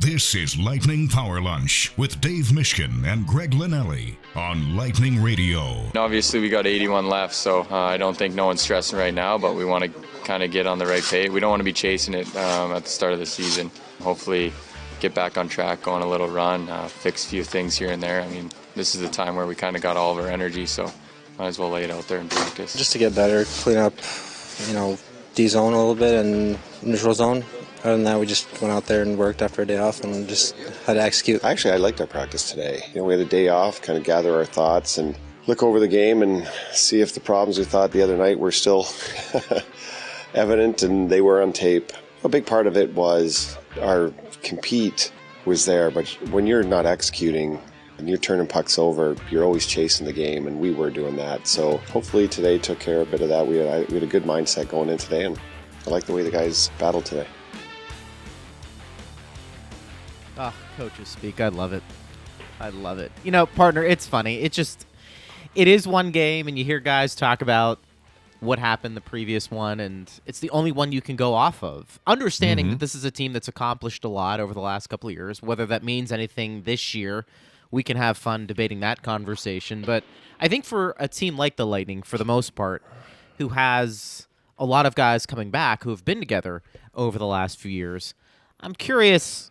This is Lightning Power Lunch with Dave Mishkin and Greg Linelli on Lightning Radio. Obviously, we got 81 left, so uh, I don't think no one's stressing right now, but we want to kind of get on the right pace. We don't want to be chasing it um, at the start of the season. Hopefully, get back on track, go on a little run, uh, fix a few things here and there. I mean, this is the time where we kind of got all of our energy, so might as well lay it out there in practice. Just to get better, clean up, you know, D zone a little bit and neutral zone other than that, we just went out there and worked after a day off and just had to execute. Actually, I liked our practice today. You know, we had a day off, kind of gather our thoughts and look over the game and see if the problems we thought the other night were still evident and they were on tape. A big part of it was our compete was there, but when you're not executing and you're turning pucks over, you're always chasing the game, and we were doing that. So hopefully today took care of a bit of that. We had, we had a good mindset going in today, and I like the way the guys battled today. Oh, coaches speak. I love it. I love it. You know, partner, it's funny. It just it is one game and you hear guys talk about what happened the previous one and it's the only one you can go off of. Understanding mm-hmm. that this is a team that's accomplished a lot over the last couple of years, whether that means anything this year, we can have fun debating that conversation, but I think for a team like the Lightning for the most part who has a lot of guys coming back who have been together over the last few years, I'm curious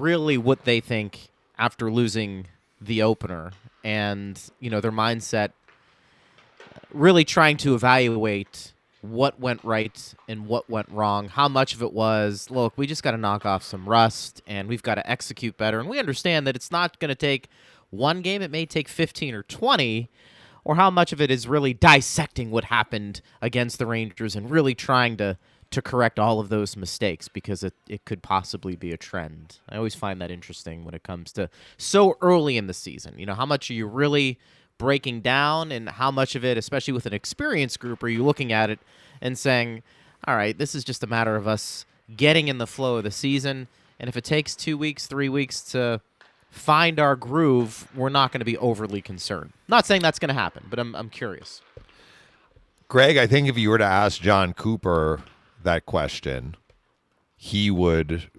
really what they think after losing the opener and you know their mindset really trying to evaluate what went right and what went wrong how much of it was look we just got to knock off some rust and we've got to execute better. And we understand that it's not going to take one game it may take 15 or 20 or how much of it is really dissecting what happened against the rangers and really trying to to correct all of those mistakes because it, it could possibly be a trend. I always find that interesting when it comes to so early in the season. You know, how much are you really breaking down and how much of it, especially with an experienced group, are you looking at it and saying, all right, this is just a matter of us getting in the flow of the season. And if it takes two weeks, three weeks to find our groove, we're not going to be overly concerned. Not saying that's going to happen, but I'm, I'm curious. Greg, I think if you were to ask John Cooper that question, he would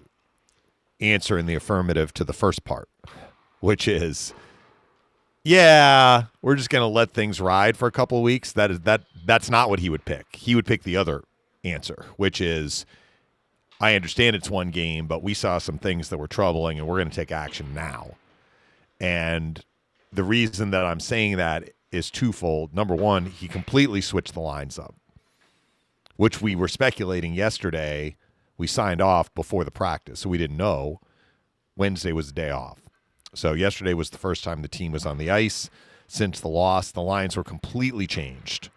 answer in the affirmative to the first part, which is, yeah, we're just going to let things ride for a couple weeks. That is that that's not what he would pick. He would pick the other answer, which is I understand it's one game, but we saw some things that were troubling and we're going to take action now. And the reason that I'm saying that is twofold. Number one, he completely switched the lines up which we were speculating yesterday. We signed off before the practice, so we didn't know. Wednesday was the day off. So yesterday was the first time the team was on the ice since the loss. The lines were completely changed.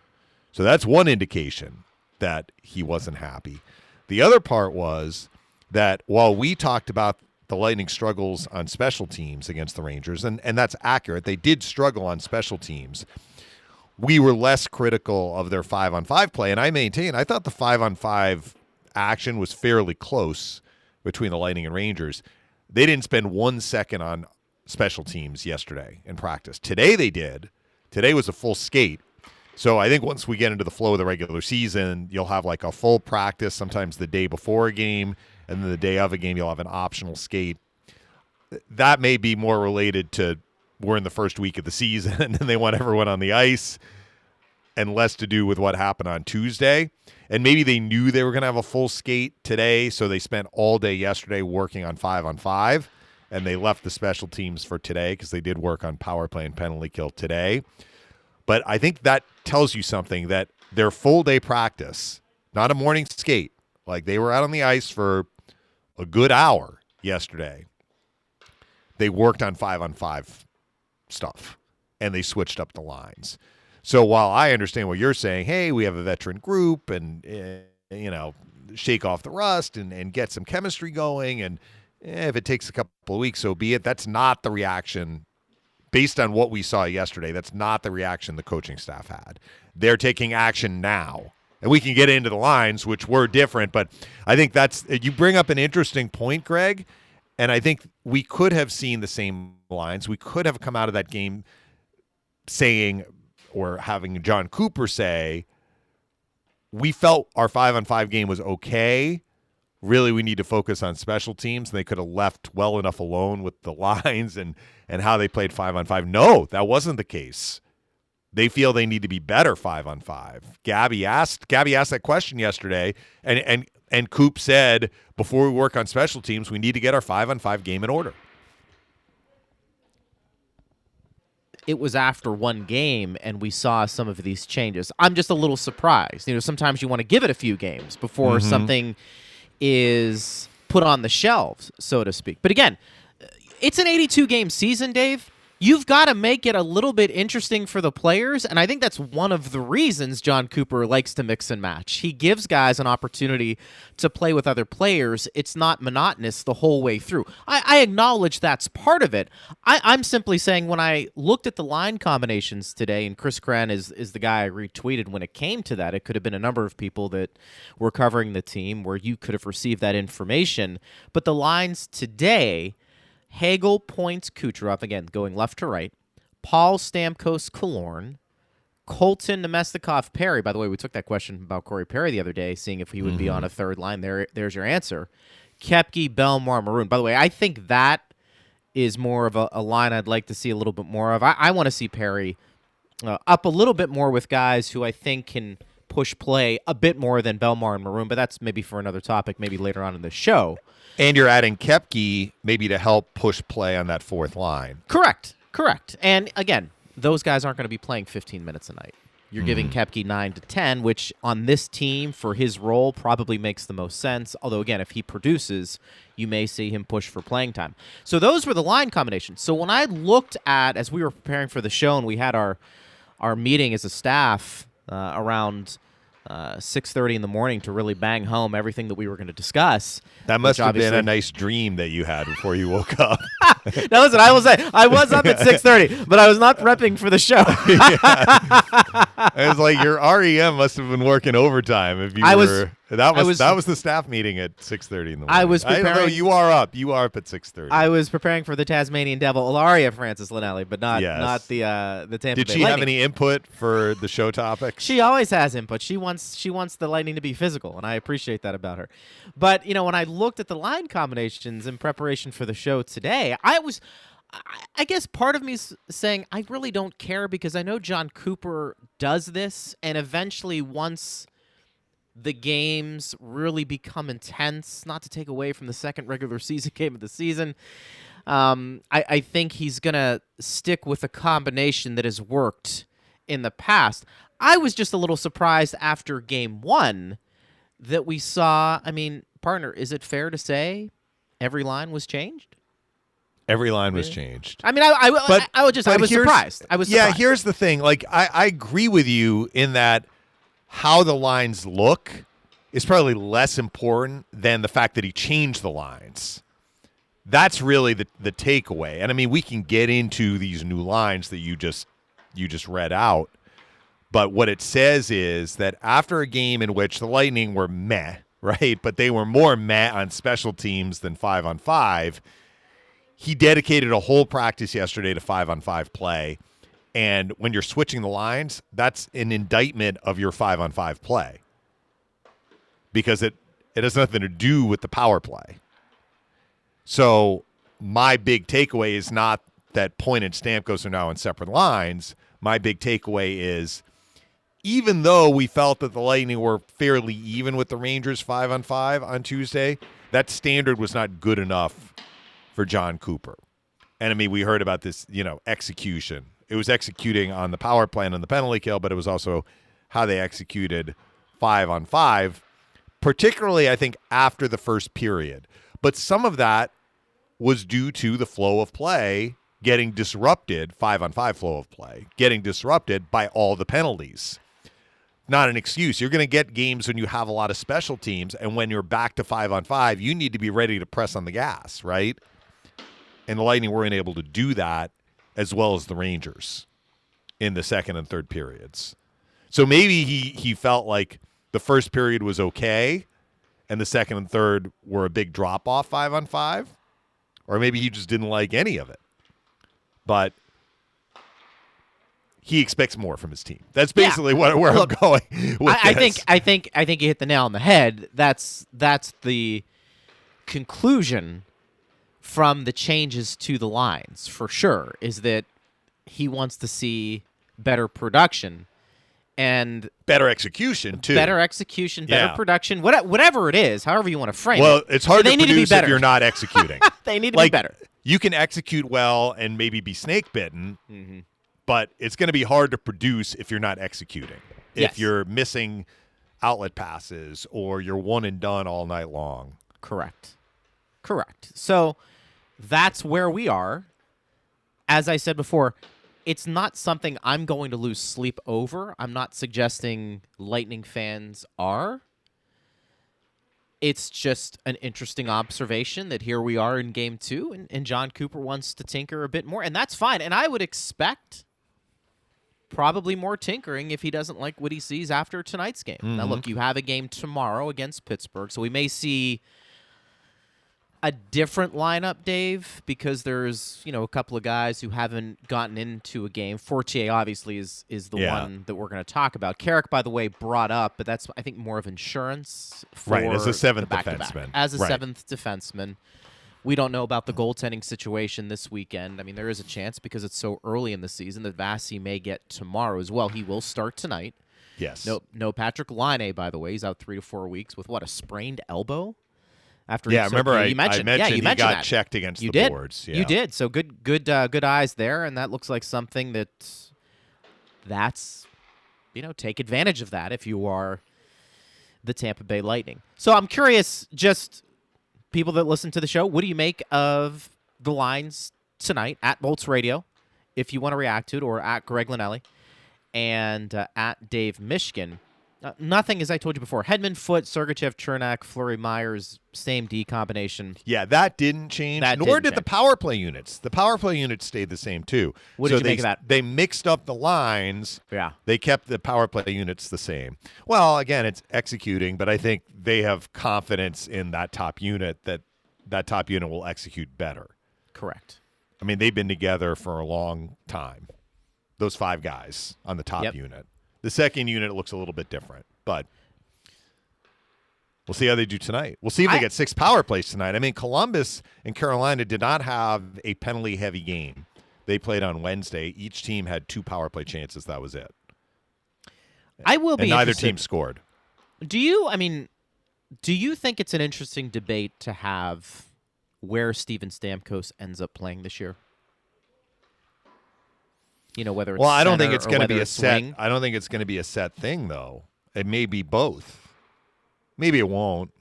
So that's one indication that he wasn't happy. The other part was that while we talked about the Lightning struggles on special teams against the Rangers, and, and that's accurate, they did struggle on special teams we were less critical of their five on five play. And I maintain, I thought the five on five action was fairly close between the Lightning and Rangers. They didn't spend one second on special teams yesterday in practice. Today they did. Today was a full skate. So I think once we get into the flow of the regular season, you'll have like a full practice, sometimes the day before a game, and then the day of a game, you'll have an optional skate. That may be more related to we're in the first week of the season and they want everyone on the ice and less to do with what happened on Tuesday. And maybe they knew they were going to have a full skate today, so they spent all day yesterday working on five on five, and they left the special teams for today because they did work on power play and penalty kill today. But I think that tells you something that their full day practice, not a morning skate, like they were out on the ice for a good hour yesterday. They worked on five on five stuff and they switched up the lines. So while I understand what you're saying, hey, we have a veteran group and, uh, you know, shake off the rust and, and get some chemistry going. And eh, if it takes a couple of weeks, so be it. That's not the reaction based on what we saw yesterday. That's not the reaction the coaching staff had. They're taking action now. And we can get into the lines, which were different, but I think that's you bring up an interesting point, Greg. And I think we could have seen the same lines. We could have come out of that game saying or having John Cooper say, we felt our five on five game was okay, really we need to focus on special teams. And they could have left well enough alone with the lines and and how they played five on five. No, that wasn't the case. They feel they need to be better five on five. Gabby asked Gabby asked that question yesterday, and and and Coop said before we work on special teams, we need to get our five on five game in order. it was after one game and we saw some of these changes. I'm just a little surprised. You know, sometimes you want to give it a few games before Mm-hmm. something is put on the shelves, so to speak. But again, it's an 82 game season, Dave. You've got to make it a little bit interesting for the players, and I think that's one of the reasons John Cooper likes to mix and match. He gives guys an opportunity to play with other players. It's not monotonous the whole way through. I, I acknowledge that's part of it. I, I'm simply saying when I looked at the line combinations today, and Chris Kren is is the guy I retweeted when it came to that. It could have been a number of people that were covering the team where you could have received that information, but the lines today. Hagel points Kucherov, again, going left to right. Paul Stamkos Killorn. Colton Namestnikov Perry. By the way, we took that question about Corey Perry the other day, seeing if he would be on a third line. There, There's your answer. Koepke, Bellemare, Maroon. By the way, I think that is more of a, a line I'd like to see a little bit more of. I, I want to see Perry uh, up a little bit more with guys who I think can push play a bit more than Bellemare and Maroon, but that's maybe for another topic, maybe later on in the show. And you're adding Koepke maybe to help push play on that fourth line. Correct. Correct. And again, those guys aren't going to be playing 15 minutes a night. You're giving Koepke 9 to 10, which on this team for his role probably makes the most sense. Although, again, if he produces, you may see him push for playing time. So, those were the line combinations. So, when I looked at, as we were preparing for the show and we had our, our meeting as a staff uh, around uh, 6.30 in the morning to really bang home everything that we were going to discuss. That must have been a nice dream that you had before you woke up. Now, listen, I will say I was up at six thirty, but I was not prepping for the show. it was like your REM must have been working overtime if you I was- were. That was, was- that was the staff meeting at six thirty in the morning. I was don't know, you are up. You are up at six thirty. I was preparing for the Tasmanian Devil, Ilaria Francis Linelli, but not Yes. not the uh, the Tampa Did Bay she have any input for the show topics? She always has input. She wants she wants the Lightning to be physical, and I appreciate that about her. But you know, when I looked at the line combinations in preparation for the show today, I was. I- I guess part of me is saying I really don't care because I know John Cooper does this, and eventually, once the games really become intense, not to take away from the second regular season game of the season, um, I, I think he's going to stick with a combination that has worked in the past. I was just a little surprised after game one that we saw. I mean, partner, is it fair to say every line was changed? Every line was changed. I mean, I, I, But I, I was just, I was surprised. I was yeah. surprised. Here's the thing. Like I, I agree with you in that how the lines look is probably less important than the fact that he changed the lines. That's really the the takeaway. And I mean, we can get into these new lines that you just you just read out. But what it says is that after a game in which the Lightning were meh, right? But they were more meh on special teams than five on five he dedicated a whole practice yesterday to five on five play. And when you're switching the lines, that's an indictment of your five on five play because it, it has nothing to do with the power play. So, my big takeaway is not that Point and Stamkos are now on separate lines. My big takeaway is even though we felt that the Lightning were fairly even with the Rangers five on five on Tuesday, that standard was not good enough for John Cooper. And I mean, we heard about this, you know, execution. It was executing on the power play and the penalty kill, but it was also how they executed five on five, particularly, I think, after the first period. But some of that was due to the flow of play getting disrupted, five on five flow of play, getting disrupted by all the penalties. Not an excuse. You're going to get games when you have a lot of special teams, and when you're back to five on five, you need to be ready to press on the gas, right? And the Lightning weren't able to do that as well as the Rangers in the second and third periods. So maybe he he felt like the first period was okay and the second and third were a big drop off 5 on 5 or maybe he just didn't like any of it. But he expects more from his team. That's Yeah. basically what where Look, I'm going. With I, I think I think I think you hit the nail on the head. That's that's the conclusion from the changes to the lines for sure. Is that he wants to see better production and better execution too. better execution, better Yeah. production, what, whatever it is, however you want to frame Well, it. it's hard they to produce to be if you're not executing. they need to like be better. you can execute well and maybe be snake bitten, Mm-hmm. but it's going to be hard to produce if you're not executing. Yes. If you're missing outlet passes or you're one and done all night long. Correct. Correct. So that's where we are. As I said before, it's not something I'm going to lose sleep over. I'm not suggesting Lightning fans are. It's just an interesting observation that here we are in game two, and, and John Cooper wants to tinker a bit more, and that's fine. And I would expect probably more tinkering if he doesn't like what he sees after tonight's game. Now, mm-hmm. look, you have a game tomorrow against Pittsburgh, so we may see a different lineup, Dave, because there's you know a couple of guys who haven't gotten into a game. Fortier obviously is is the Yeah. one that we're going to talk about. Carrick, by the way, brought up, but that's I think more of insurance for Right, as a seventh defenseman. As a Right. seventh defenseman. We don't know about the goaltending situation this weekend. I mean, there is a chance because it's so early in the season that Vasi may get tomorrow as well. He will start tonight. Yes. No, no Patrik Laine, by the way. He's out three to four weeks with what a sprained elbow. After Yeah, he- so remember you I- I mentioned, yeah, you mentioned got that. checked against you the did. boards, You yeah. did. So good, good, uh, good eyes there, and that looks like something that that's you know take advantage of that if you are the Tampa Bay Lightning. So I'm curious, just people that listen to the show, what do you make of the lines tonight at Bolts Radio? If you want to react to it, or at Greg Linelli and uh, at Dave Mishkin. Uh, nothing, as I told you before. Hedman, Foote, Sergachev, Cernak, Fleury, Myers, same D combination. Yeah, that didn't change. That nor didn't did the power play units. The power play units stayed the same too. What so did you they, make of that? They mixed up the lines. Yeah. They kept the power play units the same. Well, again, it's executing, but I think they have confidence in that top unit that that top unit will execute better. Correct. I mean, they've been together for a long time. Those five guys on the top Yep. unit. The second unit looks a little bit different, but we'll see how they do tonight. We'll see if they I- get six power plays tonight. I mean, Columbus and Carolina did not have a penalty heavy game. They played on Wednesday. Each team had two power play chances. That was it. I will be. And neither interested- team scored. Do you? I mean, do you think it's an interesting debate to have where Steven Stamkos ends up playing this year? You know whether it's Well, I don't think it's going to be a set. I don't think it's going to be a set thing, though. It may be both. Maybe it won't.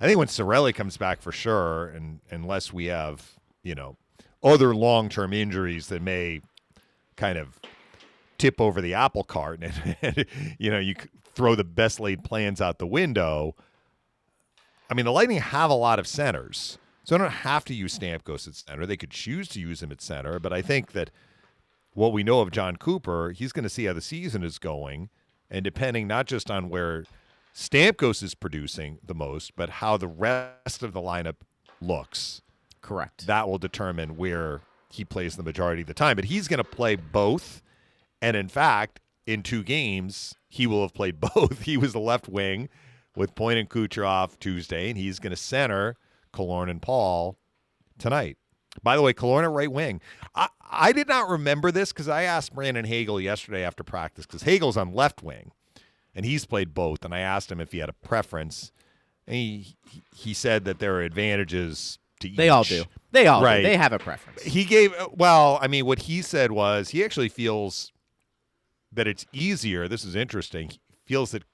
I think when Cirelli comes back for sure, and unless we have you know other long term injuries that may kind of tip over the apple cart, and, you know you throw the best laid plans out the window. I mean, the Lightning have a lot of centers, so I don't have to use Stamp Stamkos at center. They could choose to use him at center, but I think that what we know of John Cooper, he's going to see how the season is going, and depending not just on where Stamkos is producing the most, but how the rest of the lineup looks, Correct. that will determine where he plays the majority of the time. But he's going to play both, and in fact, in two games, he will have played both. He was the left wing with Point and Kucherov Tuesday, and he's going to center Killorn and Paul tonight. By the way, Killorn at right wing. I, I did not remember this because I asked Brandon Hagel yesterday after practice because Hagel's on left wing, and he's played both. And I asked him if he had a preference, and he he, he said that there are advantages to each. they all do. They all Right. do. They have a preference. He gave well, I mean, what he said was he actually feels that it's easier. This is interesting. He feels that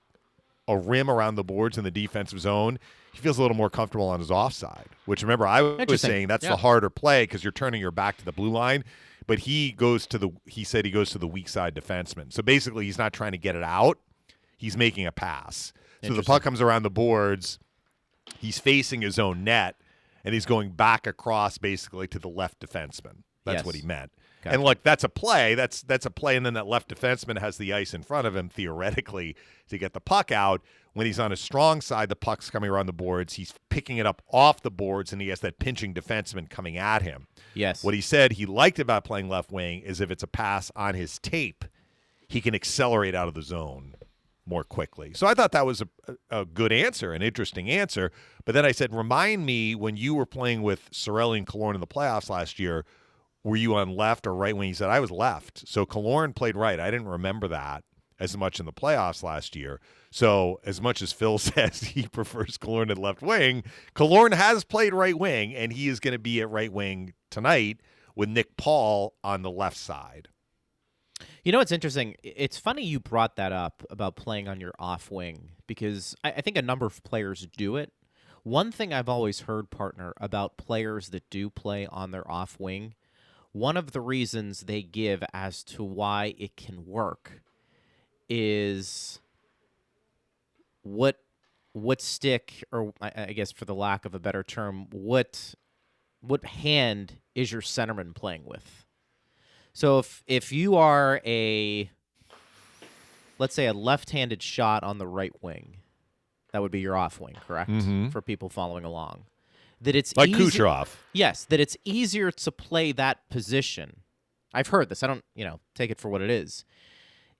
a rim around the boards in the defensive zone, he feels a little more comfortable on his offside. Which remember, I was saying that's Yeah. the harder play because you're turning your back to the blue line. But he goes to the he said he goes to the weak side defenseman. So basically, he's not trying to get it out. He's making a pass. So the puck comes around the boards. He's facing his own net, and he's going back across basically to the left defenseman. That's Yes. what he meant. Gotcha. And look, that's a play. That's that's a play, and then that left defenseman has the ice in front of him theoretically to get the puck out. When he's on his strong side, the puck's coming around the boards. He's picking it up off the boards, and he has that pinching defenseman coming at him. Yes. What he said he liked about playing left wing is if it's a pass on his tape, he can accelerate out of the zone more quickly. So I thought that was a, a good answer, an interesting answer. But then I said, remind me when you were playing with Cirelli and Killorn in the playoffs last year, were you on left or right wing? He said, I was left. So Killorn played right. I didn't remember that as much in the playoffs last year. So as much as Phil says he prefers Killorn at left wing, Killorn has played right wing, and he is going to be at right wing tonight with Nick Paul on the left side. You know what's interesting? It's funny you brought that up about playing on your off wing because I, I, think a number of players do it. One thing I've always heard, partner, about players that do play on their off wing, one of the reasons they give as to why it can work is what what stick or I, I guess for the lack of a better term, what what hand is your centerman playing with? So if if you are a let's say a left-handed shot on the right wing, that would be your off wing, correct? Mhm. For people following along. That it's Like easy- Kucherov. Yes, that it's easier to play that position. I've heard this. I don't, you know, take it for what it is.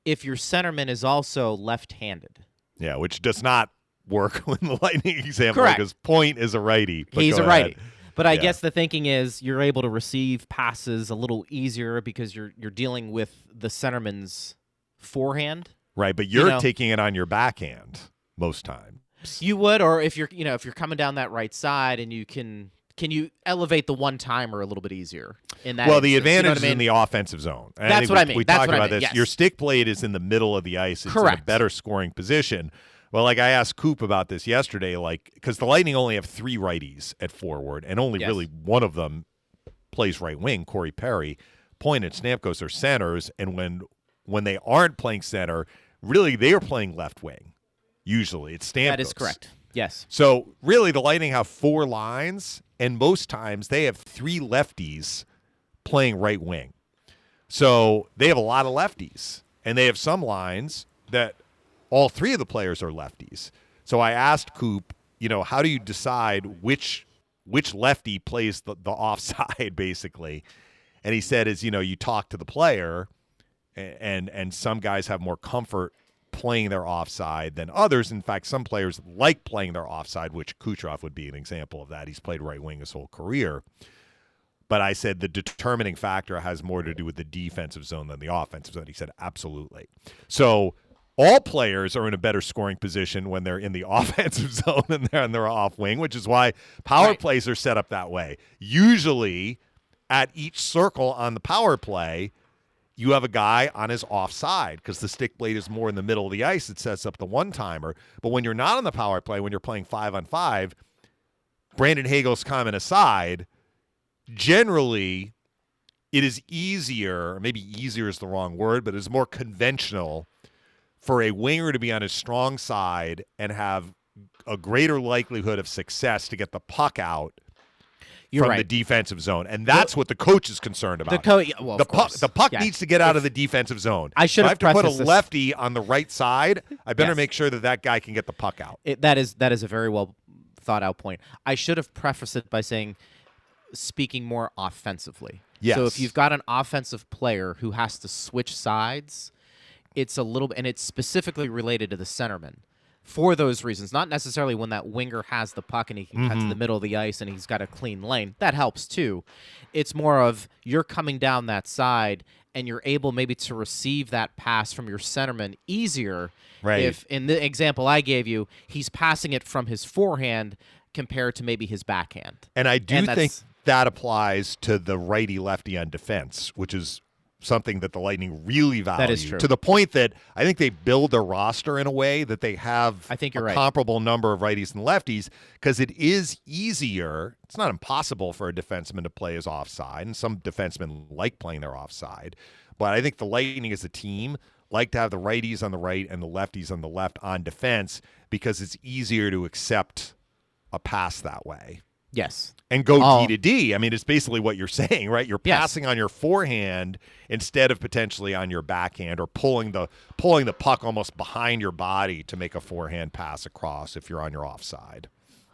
If your centerman is also left-handed. Yeah, which does not work in the Lightning example Correct. because Point is a righty. He's a righty. ahead. But I Yeah. guess the thinking is you're able to receive passes a little easier because you're you're dealing with the centerman's forehand. Right, but you're know. taking it on your backhand most times. You would, or if you're you know if you're coming down that right side and you can can you elevate the one timer a little bit easier in that? Well, the instance? You know advantage is I in the offensive zone. And That's think what we, I mean. We That's talked what I about mean, this. yes. Your stick blade is in the middle of the ice. It's in a Correct. better scoring position. Well, like I asked Coop about this yesterday, like because the Lightning only have three righties at forward, and only Yes. really one of them plays right wing, Corey Perry. Point and Stamkos are centers, and when when they aren't playing center, really they are playing left wing. Usually, it's Stamkos. That is correct. Yes. So really, the Lightning have four lines, and most times they have three lefties playing right wing. So they have a lot of lefties, and they have some lines that all three of the players are lefties. So I asked Coop, you know, how do you decide which which lefty plays the, the offside, basically? And he said, is you know, you talk to the player, a- and and some guys have more comfort playing their offside than others. In fact, some players like playing their offside, which Kucherov would be an example of that. He's played right wing his whole career. But I said the determining factor has more to do with the defensive zone than the offensive zone. He said absolutely. So all players are in a better scoring position when they're in the offensive zone than they're on their off wing, which is why power Right. plays are set up that way. Usually, at each circle on the power play, you have a guy on his offside because the stick blade is more in the middle of the ice. It sets up the one timer. But when you're not on the power play, when you're playing five on five, Brandon Hagel's comment aside, generally it is easier, maybe easier is the wrong word, but it's more conventional for a winger to be on his strong side and have a greater likelihood of success to get the puck out You're from right. the defensive zone. And that's what the coach is concerned about. The co- well, the puck the puck Yeah. needs to get out of the defensive zone. I should I have to put a this- lefty on the right side. I better Yes. make sure that that guy can get the puck out. It, that is that is a very well thought out point. I should have prefaced it by saying speaking more offensively. So if you've got an offensive player who has to switch sides, it's a little and it's specifically related to the centerman. For those reasons, not necessarily when that winger has the puck and he can cut to the middle of the ice and he's got a clean lane. That helps too. It's more of you're coming down that side and you're able maybe to receive that pass from your centerman easier Right. if in the example I gave you, he's passing it from his forehand compared to maybe his backhand. And I do And think that applies to the righty lefty on defense, which is something that the Lightning really value. That is true. To the point that I think they build their roster in a way that they have I think you're a right. comparable number of righties and lefties because it is easier. It's not impossible for a defenseman to play his offside, and some defensemen like playing their offside. But I think the Lightning as a team like to have the righties on the right and the lefties on the left on defense because it's easier to accept a pass that way Yes. and go Oh. D to D. I mean, it's basically what you're saying, right? You're Yes. passing on your forehand instead of potentially on your backhand or pulling the pulling the puck almost behind your body to make a forehand pass across if you're on your offside.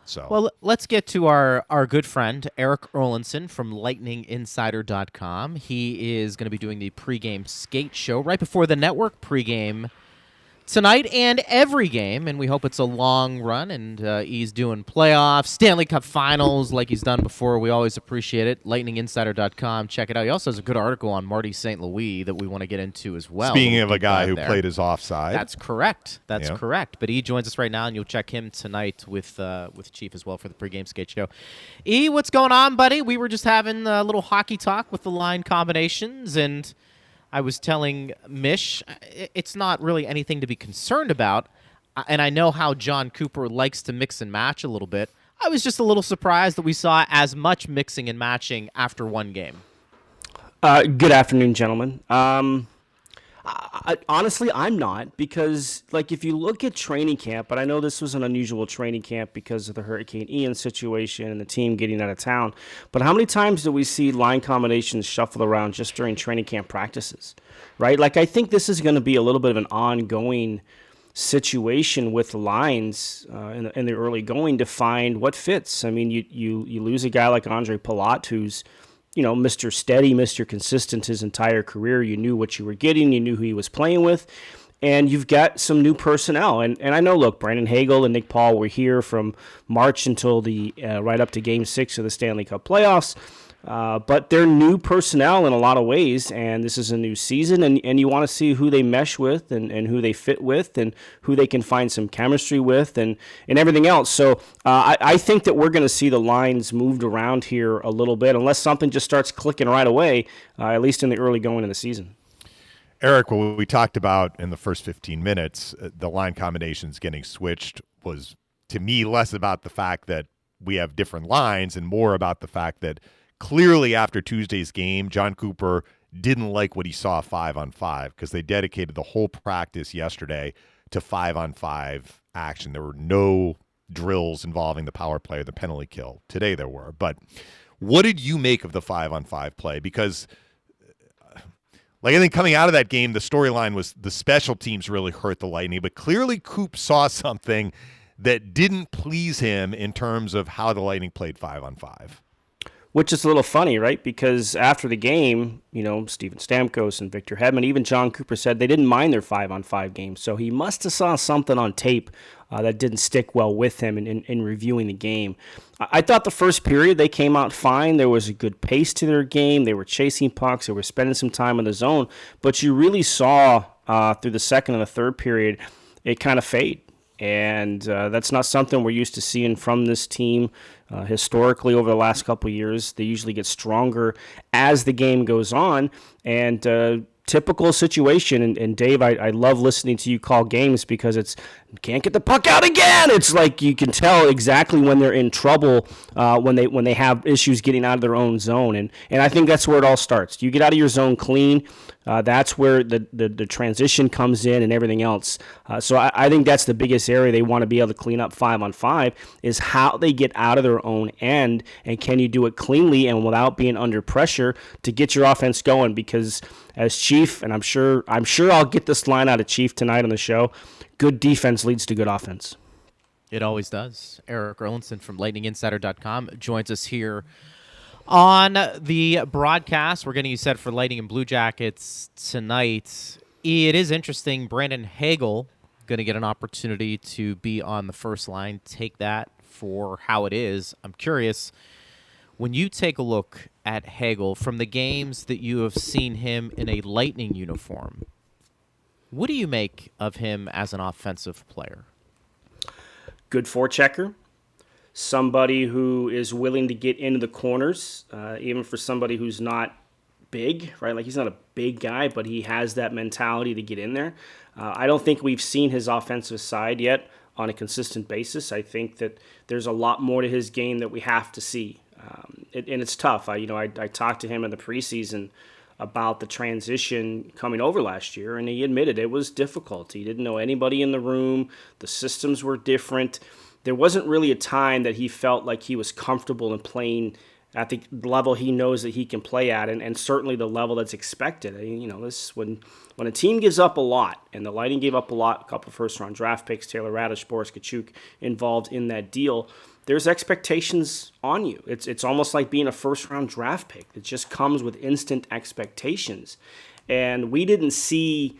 So Well, let's get to our, our good friend, Erik Erlendsson from LightningInsider.com. He is going to be doing the pregame skate show right before the network pregame tonight and every game. And we hope it's a long run. And uh, he's doing playoffs, Stanley Cup finals like he's done before. We always appreciate it. LightningInsider.com. Check it out. He also has a good article on Marty St. Louis that we want to get into as well. speaking We'll of a guy who there. played his offside, That's correct. That's Yeah. correct. But he joins us right now, and you'll check him tonight with uh, with Chief as well for the pregame skate show. E, what's going on, buddy? We were just having a little hockey talk with the line combinations, and I was telling Mish it's not really anything to be concerned about. And I know how John Cooper likes to mix and match a little bit. I was just a little surprised that we saw as much mixing and matching after one game. Uh, good afternoon, gentlemen. Um, I, I, honestly, I'm not because, like, if you look at training camp, but I know this was an unusual training camp because of the Hurricane Ian situation and the team getting out of town. But how many times do we see line combinations shuffle around just during training camp practices, right? Like, I think this is going to be a little bit of an ongoing situation with lines uh, in, the, in the early going to find what fits. I mean, you you you lose a guy like Ondrej Palat, who's you know Mr. Steady, Mr. Consistent his entire career. You knew what you were getting. You knew who he was playing with. And you've got some new personnel, and, and I know. Look, Brandon Hagel and Nick Paul were here from March until the uh, right up to Game Six of the Stanley Cup playoffs. Uh, but they're new personnel in a lot of ways, and this is a new season, and, and you want to see who they mesh with and, and who they fit with and who they can find some chemistry with and, and everything else. So uh, I, I think that we're going to see the lines moved around here a little bit, unless something just starts clicking right away, uh, at least in the early going of the season. Eric, what we talked about in the first 15 minutes, uh, the line combinations getting switched was to me less about the fact that we have different lines and more about the fact that clearly after Tuesday's game, John Cooper didn't like what he saw five on five because they dedicated the whole practice yesterday to five on five action. There were no drills involving the power play or the penalty kill. Today there were. But what did you make of the five on five play? Because uh, like I think coming out of that game, the storyline was the special teams really hurt the Lightning, but clearly Coop saw something that didn't please him in terms of how the Lightning played five on five. Which is a little funny, right? Because after the game, you know, Steven Stamkos and Victor Hedman, even John Cooper said they didn't mind their five on five games. So he must have saw something on tape uh, that didn't stick well with him in, in, in reviewing the game. I, I thought the first period they came out fine. There was a good pace to their game. They were chasing pucks. They were spending some time in the zone. But you really saw uh, through the second and the third period it kind of fade and uh, that's not something we're used to seeing from this team uh, historically over the last couple years. They usually get stronger as the game goes on, and uh, typical situation. And, and Dave, I, I love listening to you call games because it's can't get the puck out again. It's like you can tell exactly when they're in trouble uh, when they when they have issues getting out of their own zone, and and I think that's where it all starts. You get out of your zone clean. Uh, that's where the, the, the transition comes in and everything else. Uh, so I, I think that's the biggest area they want to be able to clean up five on five is how they get out of their own end and can you do it cleanly and without being under pressure to get your offense going because as chief and I'm sure I'm sure I'll get this line out of chief tonight on the show good defense leads to good offense. It always does. Erik Erlendsson from LightningInsider.com joins us here on the broadcast. We're getting you set for Lightning and Blue Jackets tonight. It is interesting. Brandon Hagel going to get an opportunity to be on the first line. Take that for how it is. I'm curious. When you take a look at Hagel from the games that you have seen him in a Lightning uniform, what do you make of him as an offensive player? good forechecker, somebody who is willing to get into the corners, uh, even for somebody who's not big, right? Like he's not a big guy, but he has that mentality to get in there. Uh, I don't think we've seen his offensive side yet on a consistent basis. I think that there's a lot more to his game that we have to see, um, it, and it's tough. I, you know, I, I talked to him in the preseason about the transition coming over last year, and he admitted it was difficult. He didn't know anybody in the room, the systems were different. There wasn't really a time that he felt like he was comfortable in playing at the level he knows that he can play at, and, and certainly the level that's expected. I mean, you know, this when when a team gives up a lot, and the Lightning gave up a lot, a couple first round draft picks, Taylor Raddysh, Boris Katchouk involved in that deal there's expectations on you. It's it's almost like being a first round draft pick. It just comes with instant expectations. And we didn't see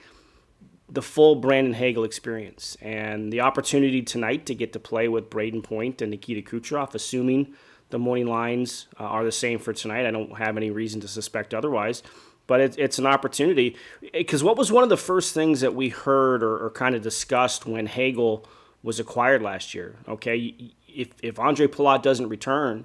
the full Brandon Hagel experience. And the opportunity tonight to get to play with Brayden Point and Nikita Kucherov, assuming the morning lines uh, are the same for tonight. I don't have any reason to suspect otherwise. But it, it's an opportunity. Because what was one of the first things that we heard or, or kind of discussed when Hagel was acquired last year? Okay, if, if Ondrej Palat doesn't return,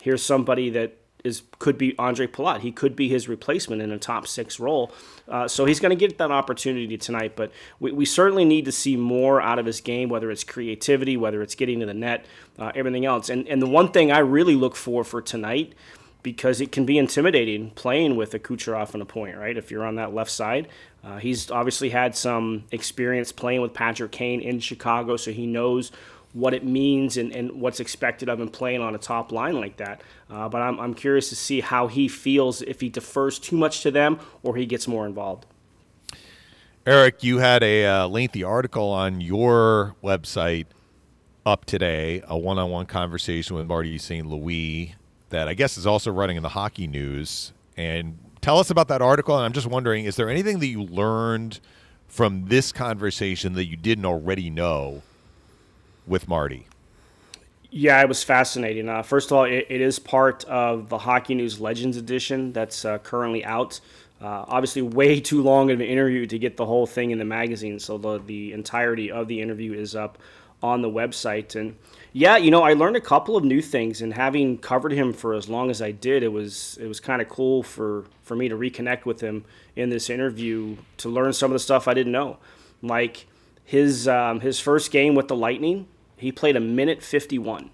here's somebody that is could be Ondrej Palat. He could be his replacement in a top six role. Uh, so he's going to get that opportunity tonight. But we, we certainly need to see more out of his game, whether it's creativity, whether it's getting to the net, uh, everything else. And and the one thing I really look for for tonight, because it can be intimidating playing with a Kucherov and a point, right? If you're on that left side. Uh, he's obviously had some experience playing with Patrick Kane in Chicago, so he knows what it means and, and what's expected of him playing on a top line like that. Uh, but I'm, I'm curious to see how he feels if he defers too much to them or he gets more involved. Eric, you had a uh, lengthy article on your website up today, a one on one conversation with Marty St. Louis that I guess is also running in the hockey news. And tell us about that article. And I'm just wondering, is there anything that you learned from this conversation that you didn't already know with Marty? Yeah, it was fascinating. Uh, first of all, it, it is part of the Hockey News Legends edition that's uh, currently out. Uh, obviously, way too long of an interview to get the whole thing in the magazine, so the, the entirety of the interview is up on the website. And yeah, you know, I learned a couple of new things, and having covered him for as long as I did, it was it was kind of cool for for me to reconnect with him in this interview to learn some of the stuff I didn't know, like his um, his first game with the Lightning he played a minute 51.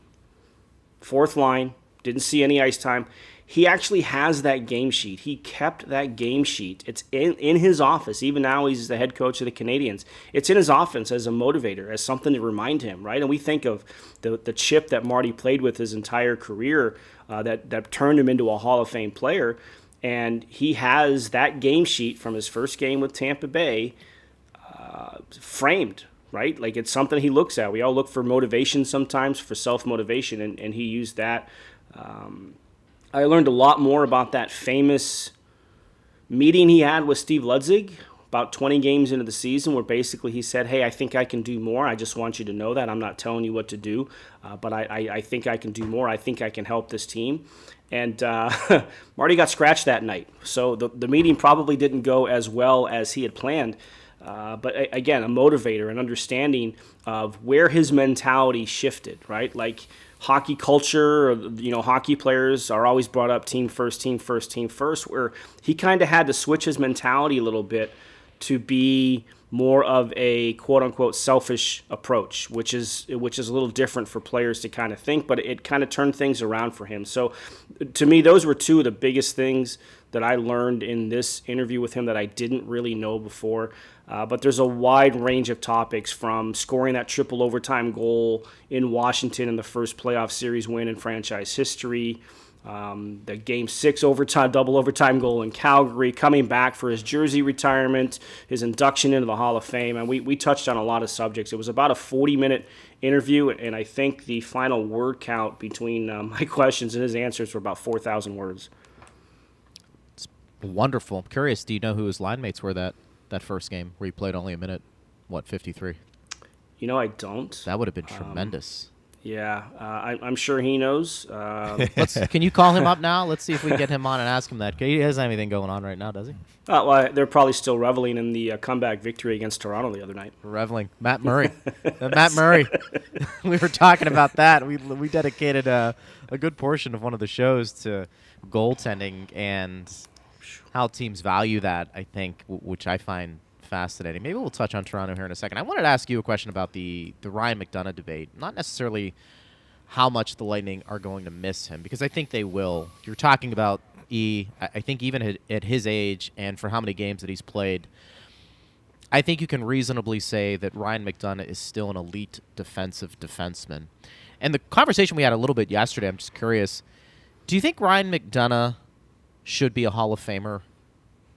Fourth line, didn't see any ice time. He actually has that game sheet. He kept that game sheet. It's in, in his office. Even now, he's the head coach of the Canadiens. It's in his office as a motivator, as something to remind him, right? And we think of the, the chip that Marty played with his entire career uh, that, that turned him into a Hall of Fame player. And he has that game sheet from his first game with Tampa Bay uh, framed right? Like it's something he looks at. We all look for motivation sometimes, for self motivation, and, and he used that. Um, I learned a lot more about that famous meeting he had with Steve Ludzik about 20 games into the season, where basically he said, Hey, I think I can do more. I just want you to know that. I'm not telling you what to do, uh, but I, I, I, think I can do more. I think I can help this team. And uh, Marty got scratched that night. So the, the meeting probably didn't go as well as he had planned. Uh, but a- again, a motivator, an understanding of where his mentality shifted, right? Like hockey culture, you know, hockey players are always brought up team first, team first, team first, where he kind of had to switch his mentality a little bit to be more of a quote unquote selfish approach, which is which is a little different for players to kind of think, but it kind of turned things around for him. So to me, those were two of the biggest things that I learned in this interview with him that I didn't really know before. Uh, but there's a wide range of topics from scoring that triple overtime goal in Washington in the first playoff series win in franchise history, um, the game six overtime, double overtime goal in Calgary, coming back for his jersey retirement, his induction into the Hall of Fame. And we, we touched on a lot of subjects. It was about a 40 minute interview, and I think the final word count between uh, my questions and his answers were about 4,000 words. It's wonderful. I'm curious, do you know who his line mates were that? That first game where he played only a minute, what, 53? You know, I don't. That would have been um, tremendous. Yeah, uh, I, am sure he knows. Uh, can you call him up now? Let's see if we can get him on and ask him that. He hasn't anything going on right now, does he? Uh, well, they're probably still reveling in the uh, comeback victory against Toronto the other night. Reveling. Matt Murray. Uh, Matt Murray. we were talking about that. We, we dedicated a, a good portion of one of the shows to goaltending and how teams value that, I think, w- which I find fascinating. Maybe we'll touch on Toronto here in a second. I wanted to ask you a question about the, the Ryan McDonagh debate. Not necessarily how much the Lightning are going to miss him, because I think they will. You're talking about E. I think even at, his age and for how many games that he's played, I think you can reasonably say that Ryan McDonagh is still an elite defensive defenseman. And the conversation we had a little bit yesterday, I'm just curious. Do you think Ryan McDonagh should be a Hall of Famer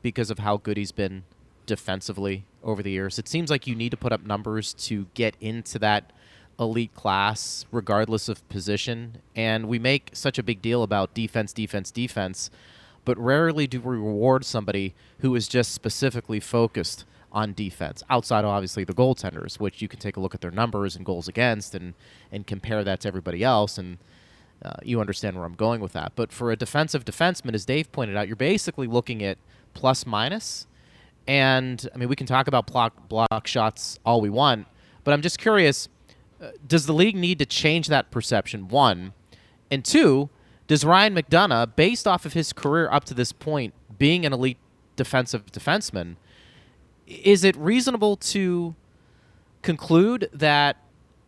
because of how good he's been defensively over the years. It seems like you need to put up numbers to get into that elite class, regardless of position. And we make such a big deal about defense, defense, defense, but rarely do we reward somebody who is just specifically focused on defense, outside of obviously the goaltenders, which you can take a look at their numbers and goals against and, and compare that to everybody else. And uh, you understand where I'm going with that. But for a defensive defenseman, as Dave pointed out, you're basically looking at plus minus. And I mean, we can talk about block, block shots all we want, but I'm just curious uh, does the league need to change that perception? One. And two, does Ryan McDonagh, based off of his career up to this point, being an elite defensive defenseman, is it reasonable to conclude that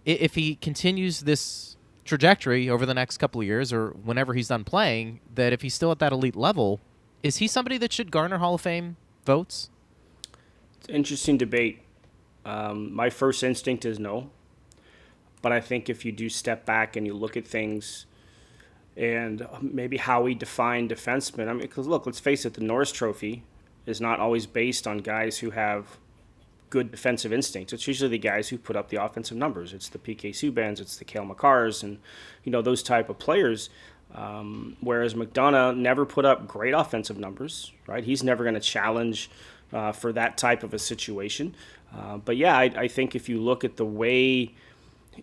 if he continues this trajectory over the next couple of years or whenever he's done playing, that if he's still at that elite level, is he somebody that should garner Hall of Fame votes? It's an interesting debate. Um, my first instinct is no. But I think if you do step back and you look at things and maybe how we define defensemen, I mean, because look, let's face it, the Norris Trophy is not always based on guys who have good defensive instincts. It's usually the guys who put up the offensive numbers. It's the PK Subbans, it's the Cale Makars, and you know those type of players. Um, whereas McDonagh never put up great offensive numbers, right? He's never going to challenge uh, for that type of a situation. Uh, but yeah, I, I, think if you look at the way,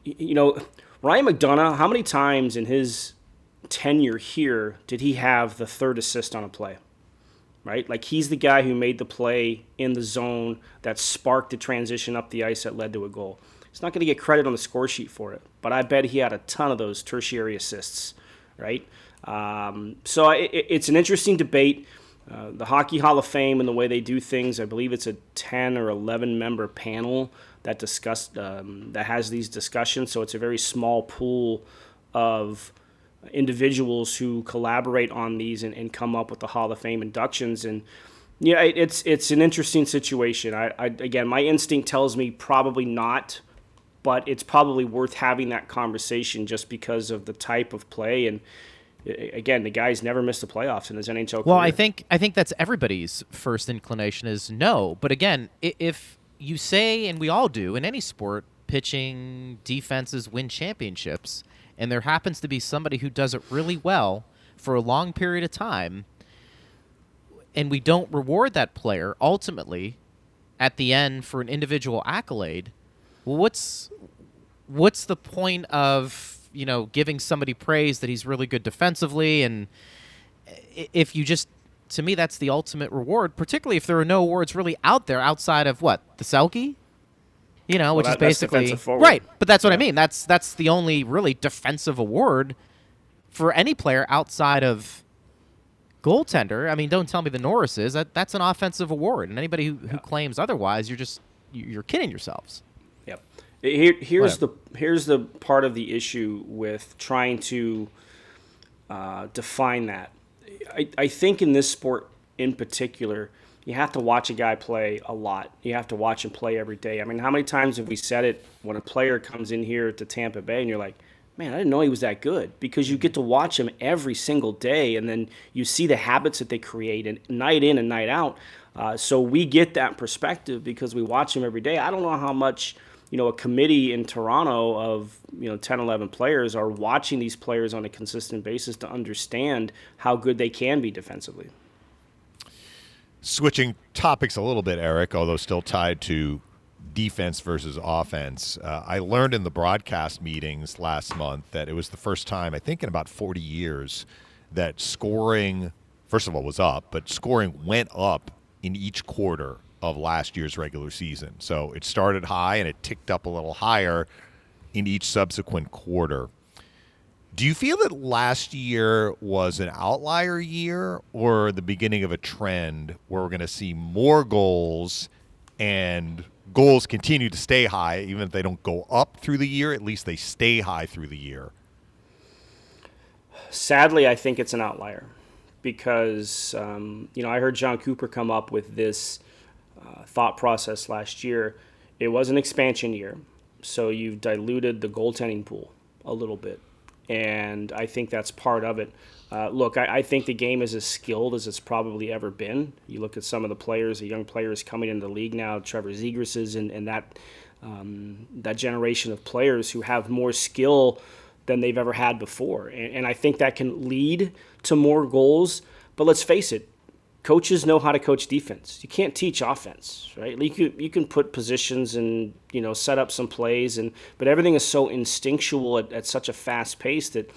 you know, Ryan McDonagh, how many times in his tenure here did he have the third assist on a play? Right? Like he's the guy who made the play in the zone that sparked the transition up the ice that led to a goal. He's not going to get credit on the score sheet for it, but I bet he had a ton of those tertiary assists, right? Um, so it, it's an interesting debate. Uh, the Hockey Hall of Fame and the way they do things, I believe it's a 10 or 11 member panel that discussed um, that has these discussions. So it's a very small pool of individuals who collaborate on these and, and come up with the Hall of Fame inductions. And yeah, it's it's an interesting situation. I, I again, my instinct tells me probably not, but it's probably worth having that conversation just because of the type of play and again, the guy's never missed the playoffs in his NHL Well, career. I think I think that's everybody's first inclination is no. But again, if you say, and we all do in any sport, pitching defenses win championships and there happens to be somebody who does it really well for a long period of time, and we don't reward that player ultimately at the end for an individual accolade, well, what's what's the point of you know giving somebody praise that he's really good defensively? And if you just to me that's the ultimate reward particularly if there are no awards really out there outside of what the Selke you know, which well, is basically right. But that's what yeah. I mean. That's that's the only really defensive award for any player outside of goaltender. I mean, don't tell me the Norris is. That that's an offensive award, and anybody who, who claims otherwise, you're just you're kidding yourselves. Yep. Here, here's Whatever. the here's the part of the issue with trying to uh, define that. I, I think in this sport in particular you have to watch a guy play a lot. You have to watch him play every day. I mean, how many times have we said it when a player comes in here to Tampa Bay and you're like, man, I didn't know he was that good because you get to watch him every single day and then you see the habits that they create and night in and night out. Uh, so we get that perspective because we watch him every day. I don't know how much you know a committee in Toronto of you know 10 11 players are watching these players on a consistent basis to understand how good they can be defensively switching topics a little bit, Erik, although still tied to defense versus offense. Uh, I learned in the broadcast meetings last month that it was the first time, I think, in about 40 years, that scoring, first of all, was up, but scoring went up in each quarter of last year's regular season. So it started high and it ticked up a little higher in each subsequent quarter. Do you feel that last year was an outlier year or the beginning of a trend where we're going to see more goals and goals continue to stay high, even if they don't go up through the year? At least they stay high through the year. Sadly, I think it's an outlier because, um, you know, I heard Jon Cooper come up with this uh, thought process last year. It was an expansion year, so you've diluted the goaltending pool a little bit and I think that's part of it. Uh, look, I, I, think the game is as skilled as it's probably ever been. You look at some of the players, the young players coming into the league now, Trevor Zegras and, and that um, that generation of players who have more skill than they've ever had before. And, and I think that can lead to more goals. But let's face it, coaches know how to coach defense. You can't teach offense, right? You can, you can put positions and you know set up some plays, and but everything is so instinctual at, at such a fast pace that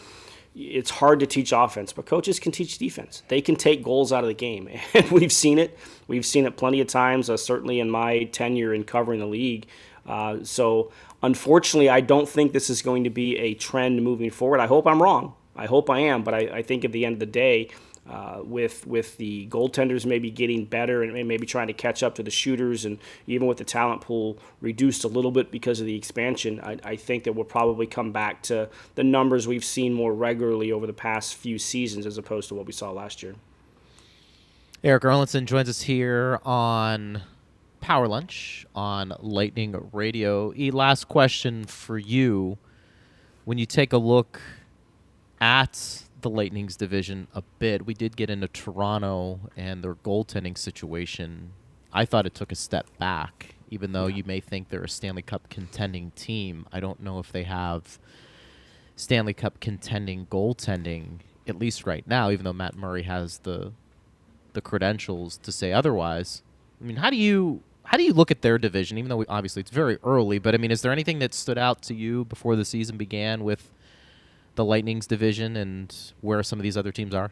it's hard to teach offense. But coaches can teach defense. They can take goals out of the game, and we've seen it. We've seen it plenty of times. Uh, certainly in my tenure in covering the league. Uh, so unfortunately, I don't think this is going to be a trend moving forward. I hope I'm wrong. I hope I am, but I, I think at the end of the day, uh, with with the goaltenders maybe getting better and maybe trying to catch up to the shooters, and even with the talent pool reduced a little bit because of the expansion, I, I think that we'll probably come back to the numbers we've seen more regularly over the past few seasons as opposed to what we saw last year. Erik Erlendsson joins us here on Power Lunch on Lightning Radio. E, last question for you. When you take a look at the Lightning's division a bit, we did get into Toronto and their goaltending situation. I thought it took a step back, even though yeah. you may think they're a Stanley Cup contending team. I don't know if they have Stanley Cup contending goaltending, at least right now, even though Matt Murray has the the credentials to say otherwise. I mean, how do you how do you look at their division? Even though we, obviously it's very early, but I mean, is there anything that stood out to you before the season began with the Lightning's division and where some of these other teams are?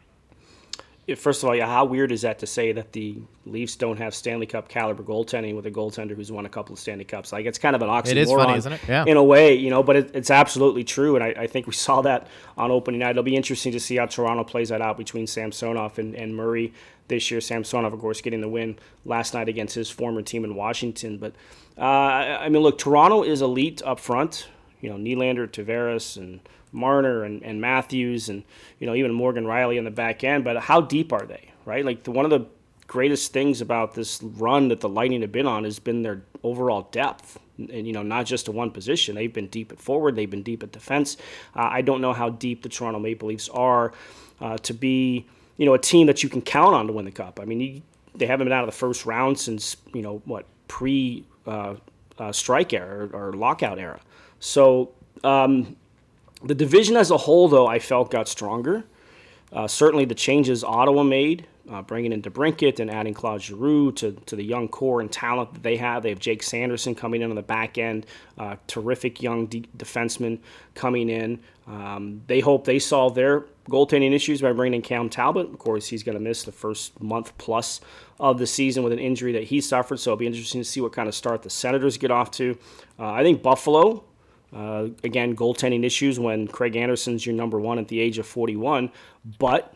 First of all, yeah, how weird is that to say that the Leafs don't have Stanley Cup caliber goaltending with a goaltender who's won a couple of Stanley Cups? Like it's kind of an oxymoron. It is funny, isn't it? Yeah. In a way, you know, but it, it's absolutely true, and I, I, think we saw that on opening night. It'll be interesting to see how Toronto plays that out between Samsonov and, and Murray this year. Samsonov, of course, getting the win last night against his former team in Washington. But uh, I mean, look, Toronto is elite up front. You know, Nylander, Tavares, and Marner and, and Matthews, and you know even Morgan Rielly in the back end. But how deep are they? Right, like the, one of the greatest things about this run that the Lightning have been on has been their overall depth. And, you know, not just to one position. They've been deep at forward. They've been deep at defense. Uh, I don't know how deep the Toronto Maple Leafs are uh, to be you know, a team that you can count on to win the cup. I mean, you, they haven't been out of the first round since you know what pre uh, uh, strike era or, or, lockout era. So um, the division as a whole, though, I felt got stronger. Uh, certainly, the changes Ottawa made, uh, bringing in DeBrincat and adding Claude Giroux to, to the young core and talent that they have. They have Jake Sanderson coming in on the back end, uh, terrific young de- defenseman coming in. Um, they hope they solve their goaltending issues by bringing in Cam Talbot. Of course, he's going to miss the first month plus of the season with an injury that he suffered, so it'll be interesting to see what kind of start the Senators get off to. Uh, I think Buffalo, uh, again, goaltending issues when Craig Anderson's your number one at the age of 41, but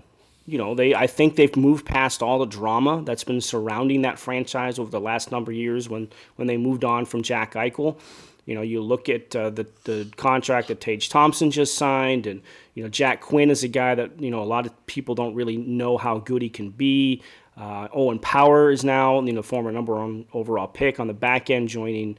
you know, they I think they've moved past all the drama that's been surrounding that franchise over the last number of years when when they moved on from Jack Eichel. You know, you look at uh, the the contract that Tage Thompson just signed, and you know Jack Quinn is a guy that you know a lot of people don't really know how good he can be. Uh, Owen Power is now you know former number one overall pick on the back end, joining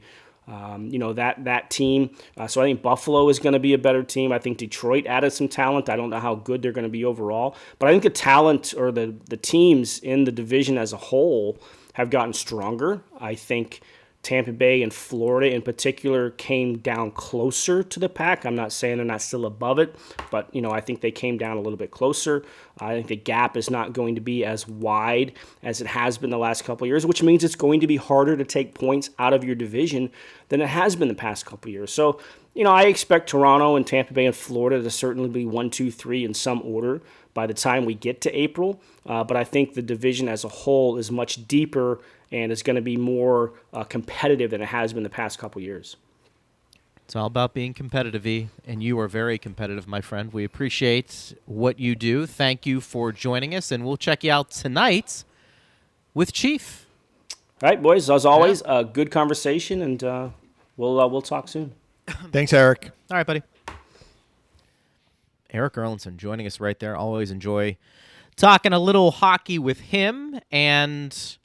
um, you know that that team. Uh, so I think Buffalo is going to be a better team. I think Detroit added some talent. I don't know how good they're going to be overall, but I think the talent or the the teams in the division as a whole have gotten stronger. I think Tampa Bay and Florida in particular came down closer to the pack. I'm not saying they're not still above it, but you know I think they came down a little bit closer. I think the gap is not going to be as wide as it has been the last couple years, which means it's going to be harder to take points out of your division than it has been the past couple years. So you know I expect Toronto and Tampa Bay and Florida to certainly be one, two, three in some order by the time we get to April. Uh, but I think the division as a whole is much deeper and is going to be more uh, competitive than it has been the past couple years. It's all about being competitive, e, and you are very competitive, my friend. We appreciate what you do. Thank you for joining us, and we'll check you out tonight with Chief. All right, boys. As always, a yeah. uh, good conversation, and uh, we'll uh, we'll talk soon. Thanks, Erik. All right, buddy. Erik Erlendsson joining us right there. Always enjoy talking a little hockey with him, and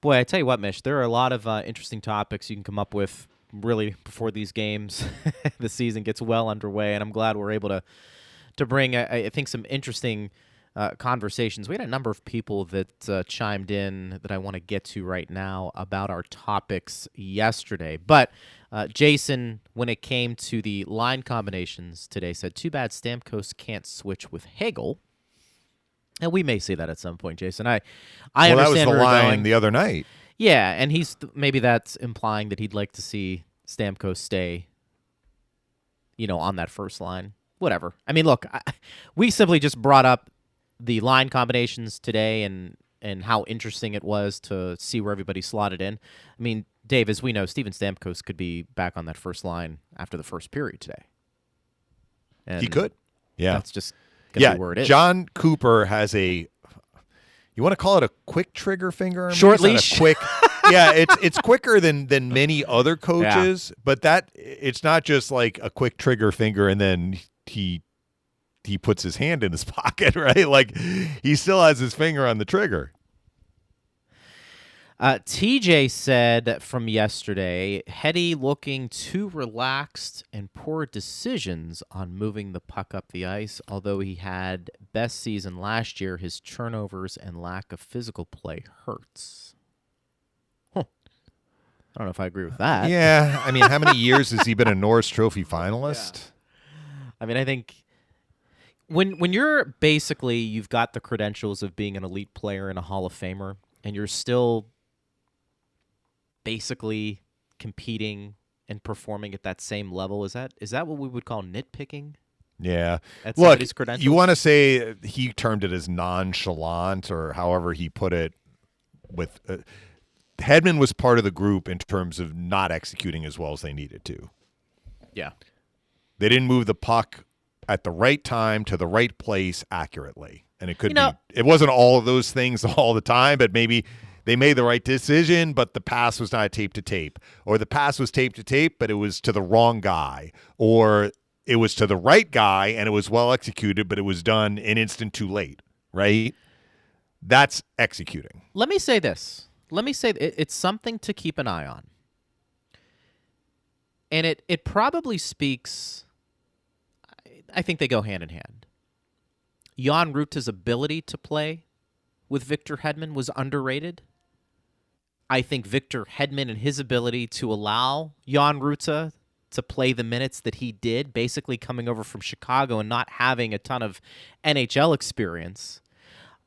Boy, I tell you what, Mish, there are a lot of uh, interesting topics you can come up with really before these games, the season gets well underway, and I'm glad we're able to to bring, I, I think, some interesting uh, conversations. We had a number of people that uh, chimed in that I want to get to right now about our topics yesterday. But uh, Jason, when it came to the line combinations today, said, "Too bad Stamkos can't switch with Hagel." And we may see that at some point, Jason. I, I well, that was understand the line going. the other night. Yeah, and he's maybe that's implying that he'd like to see Stamkos stay, you know, on that first line. Whatever. I mean, look, I, we simply just brought up the line combinations today and and how interesting it was to see where everybody slotted in. I mean, Dave, as we know, Steven Stamkos could be back on that first line after the first period today. And he could. Yeah. That's just yeah. it is. Jon Cooper has a. You want to call it a quick trigger finger? Short leash? quick. yeah, it's it's quicker than than many other coaches, but that it's not just like a quick trigger finger and then he he puts his hand in his pocket, right? Like he still has his finger on the trigger. Uh, TJ said from yesterday, Hetty looking too relaxed and poor decisions on moving the puck up the ice. Although he had best season last year, his turnovers and lack of physical play hurts. Huh. I don't know if I agree with that. Yeah, I mean, how many years has he been a Norris Trophy finalist? I mean, I think when when you're basically you've got the credentials of being an elite player and a Hall of Famer, and you're still basically competing and performing at that same level, is that is that what we would call nitpicking? Yeah. At Look, somebody's credentials? you want to say he termed it as nonchalant or however he put it with uh, Hedman was part of the group in terms of not executing as well as they needed to. Yeah. They didn't move the puck at the right time to the right place accurately. And it could You know- be it wasn't all of those things all the time, but maybe they made the right decision, but the pass was not tape to tape. Or the pass was tape to tape, but it was to the wrong guy. Or it was to the right guy and it was well executed, but it was done an instant too late, right? That's executing. Let me say this. Let me say it, it's something to keep an eye on. And it it probably speaks I think they go hand in hand. Jan Rutta's ability to play with Victor Hedman was underrated. I think Victor Hedman and his ability to allow Jan Rutta to play the minutes that he did, basically coming over from Chicago and not having a ton of NHL experience.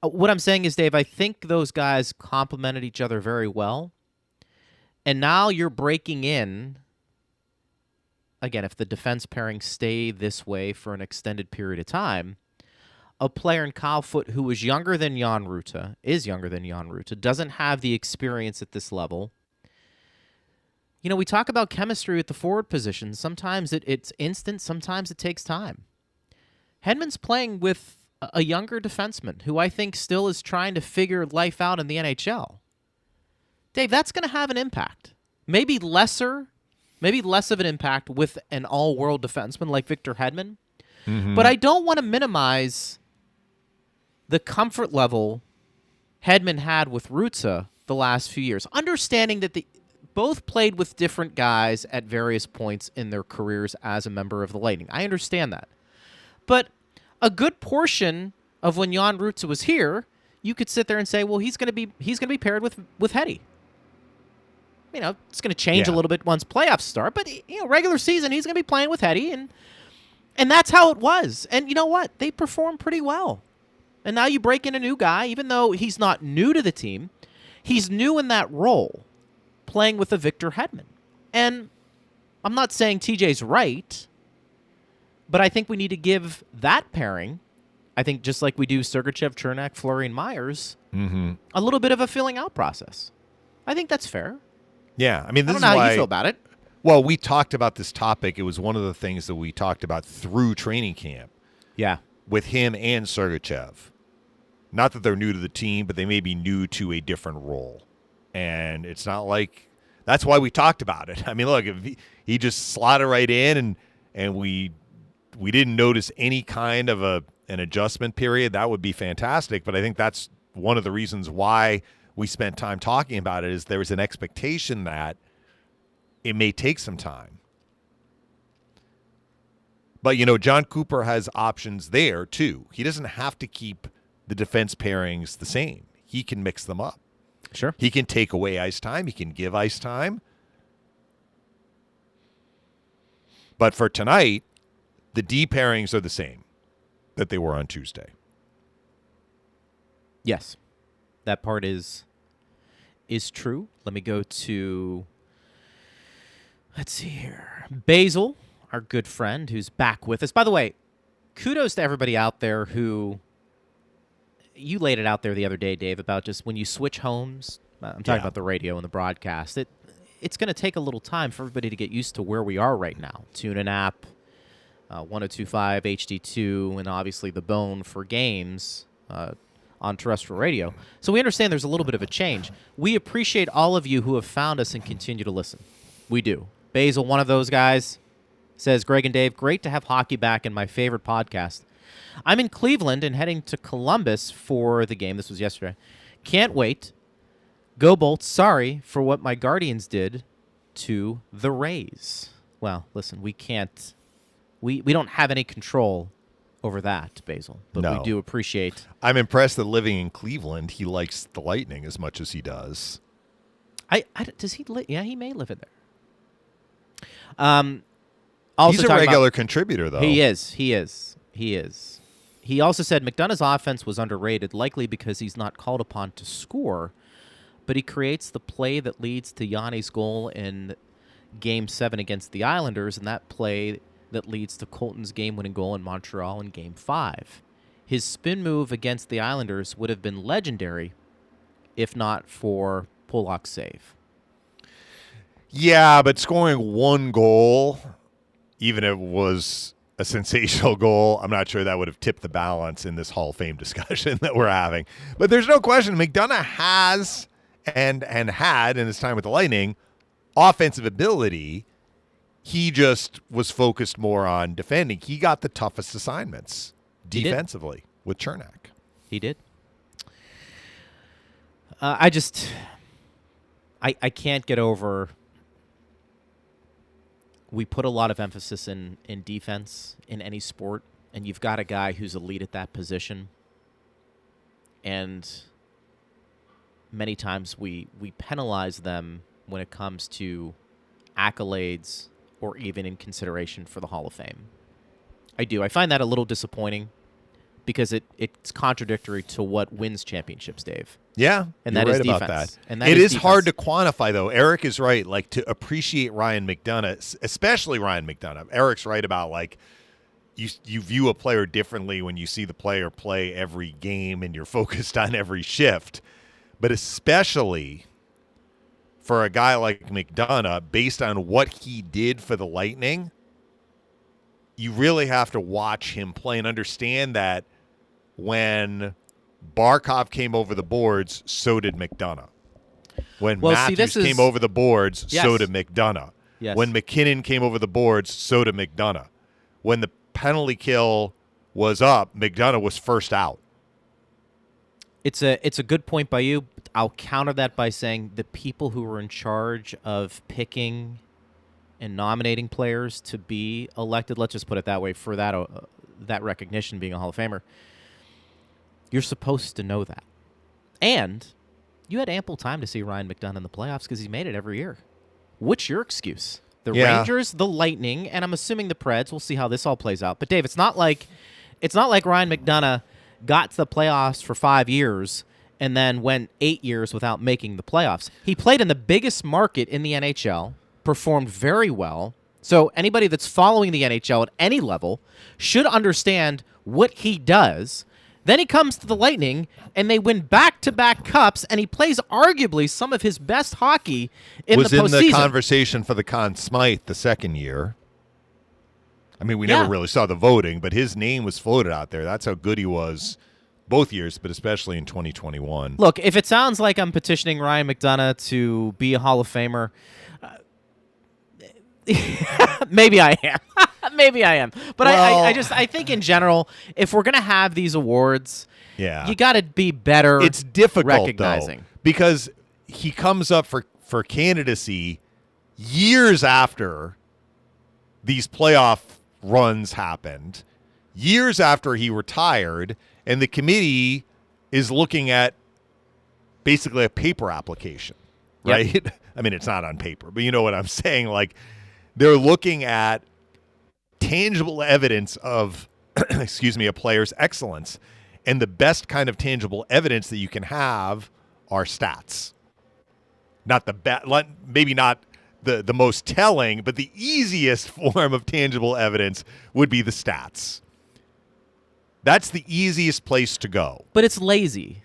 Uh, What I'm saying is, Dave, I think those guys complemented each other very well. And now you're breaking in. Again, if the defense pairings stay this way for an extended period of time, a player in Cal Foote who is younger than Jan Rutta, is younger than Jan Rutta, doesn't have the experience at this level. You know, we talk about chemistry at the forward position. Sometimes it, it's instant, sometimes it takes time. Hedman's playing with a- younger defenseman who I think still is trying to figure life out in the NHL. Dave, that's going to have an impact. Maybe lesser, maybe less of an impact with an all world defenseman like Victor Hedman. Mm-hmm. But I don't want to minimize the comfort level Hedman had with Rutta the last few years. Understanding that the both played with different guys at various points in their careers as a member of the Lightning. I understand that. But a good portion of when Jan Rutta was here, you could sit there and say, well, he's going to be he's going to be paired with with Hetty. You know, it's going to change a little bit once playoffs start, but you know, regular season he's going to be playing with Hetty and and that's how it was. And you know what? They performed pretty well. And now you break in a new guy, even though he's not new to the team, he's new in that role, playing with a Victor Hedman. And I'm not saying TJ's right, but I think we need to give that pairing, I think just like we do Sergachev, Cernak, Fleury, and Myers, Mm-hmm. a little bit of a filling out process. I think that's fair. Yeah, I mean, I this don't know how why you feel about it. Well, we talked about this topic. It was one of the things that we talked about through training camp Yeah. With him and Sergachev. Not that they're new to the team, but they may be new to a different role. And it's not like that's why we talked about it. I mean, look, if he, he just slotted right in and and we we didn't notice any kind of a an adjustment period, that would be fantastic. But I think that's one of the reasons why we spent time talking about it is there was an expectation that it may take some time. But you know, Jon Cooper has options there too. He doesn't have to keep the defense pairings the same. He can mix them up. Sure. He can take away ice time. He can give ice time. But for tonight, the D pairings are the same that they were on Tuesday. Yes, that part is is true. Let me go to let's see here. Basil, our good friend, who's back with us. By the way, kudos to everybody out there who you laid it out there the other day, Dave, about just when you switch homes. uh, I'm talking Yeah. about the radio and the broadcast. It it's going to take a little time for everybody to get used to where we are right now. Tune in app, uh, 1025 HD2, and obviously the bone for games uh, on terrestrial radio. So we understand there's a little bit of a change. We appreciate all of you who have found us and continue to listen. We do. Basil, one of those guys, says Greg and Dave, great to have hockey back in my favorite podcast. I'm in Cleveland and heading to Columbus for the game. This was yesterday. Can't wait. Go Bolts. Sorry for what my Guardians did to the Rays. Well, listen, we can't. We we don't have any control over that, Basil. But No. we do appreciate. I'm impressed that living in Cleveland, he likes the Lightning as much as he does. I, I does he? Li- yeah, he may live in there. Um, also He's a talking about- regular contributor, though. He is. He is. He is. He also said McDonagh's offense was underrated, likely because he's not called upon to score, but he creates the play that leads to Yanni's goal in Game 7 against the Islanders, and that play that leads to Colton's game winning goal in Montreal in Game 5. His spin move against the Islanders would have been legendary if not for Pollock's save. Yeah, but scoring one goal, even if it was a sensational goal, I'm not sure that would have tipped the balance in this Hall of Fame discussion that we're having. But there's no question McDonagh has and and had in his time with the Lightning offensive ability. He just was focused more on defending. He got the toughest assignments defensively with Cernak. He did. Uh, I just, I I can't get over. We put a lot of emphasis in in defense in any sport, and you've got a guy who's elite at that position. And many times we we penalize them when it comes to accolades or even in consideration for the Hall of Fame. I do. I find that a little disappointing because it, it's contradictory to what wins championships, Dave. Yeah, And that is right about defense. that. And that it is is hard to quantify, though. Erik is right. Like to appreciate Ryan McDonagh, especially Ryan McDonagh. Erik's right about like you you view a player differently when you see the player play every game and you're focused on every shift. But especially for a guy like McDonagh, based on what he did for the Lightning, you really have to watch him play and understand that when Barkov came over the boards, so did McDonagh. When Well, see, Matthews is- came over the boards, so did McDonagh. Yes. When MacKinnon came over the boards, so did McDonagh. When the penalty kill was up, McDonagh was first out. It's a it's a good point by you. I'll counter that by saying the people who were in charge of picking and nominating players to be elected, let's just put it that way, for that uh, that recognition being a Hall of Famer, you're supposed to know that. And you had ample time to see Ryan McDonagh in the playoffs because he's made it every year. What's your excuse? The Yeah. Rangers, the Lightning, and I'm assuming the Preds. We'll see how this all plays out. But Dave, it's not like it's not like Ryan McDonagh got to the playoffs for five years and then went eight years without making the playoffs. He played in the biggest market in the NHL, performed very well. So anybody that's following the NHL at any level should understand what he does. Then he comes to the Lightning and they win back-to-back cups, and he plays arguably some of his best hockey in was the postseason. Was in the conversation for the Conn Smythe the second year. I mean, we never really saw the voting, but his name was floated out there. That's how good he was both years, but especially in 2021. Look, if it sounds like I'm petitioning Ryan McDonagh to be a Hall of Famer, maybe I am. maybe I am. But I, I, I just I think in general, if we're gonna have these awards, Yeah. you got to be better. it's difficult recognizing. though because he comes up for for candidacy years after these playoff runs happened, years after he retired, and the committee is looking at basically a paper application, Yep. right? I mean, it's not on paper, but you know what I'm saying. Like they're looking at tangible evidence of, excuse me, a player's excellence, and the best kind of tangible evidence that you can have are stats. Not the best, maybe not the the most telling, but the easiest form of tangible evidence would be the stats. That's the easiest place to go. But it's lazy.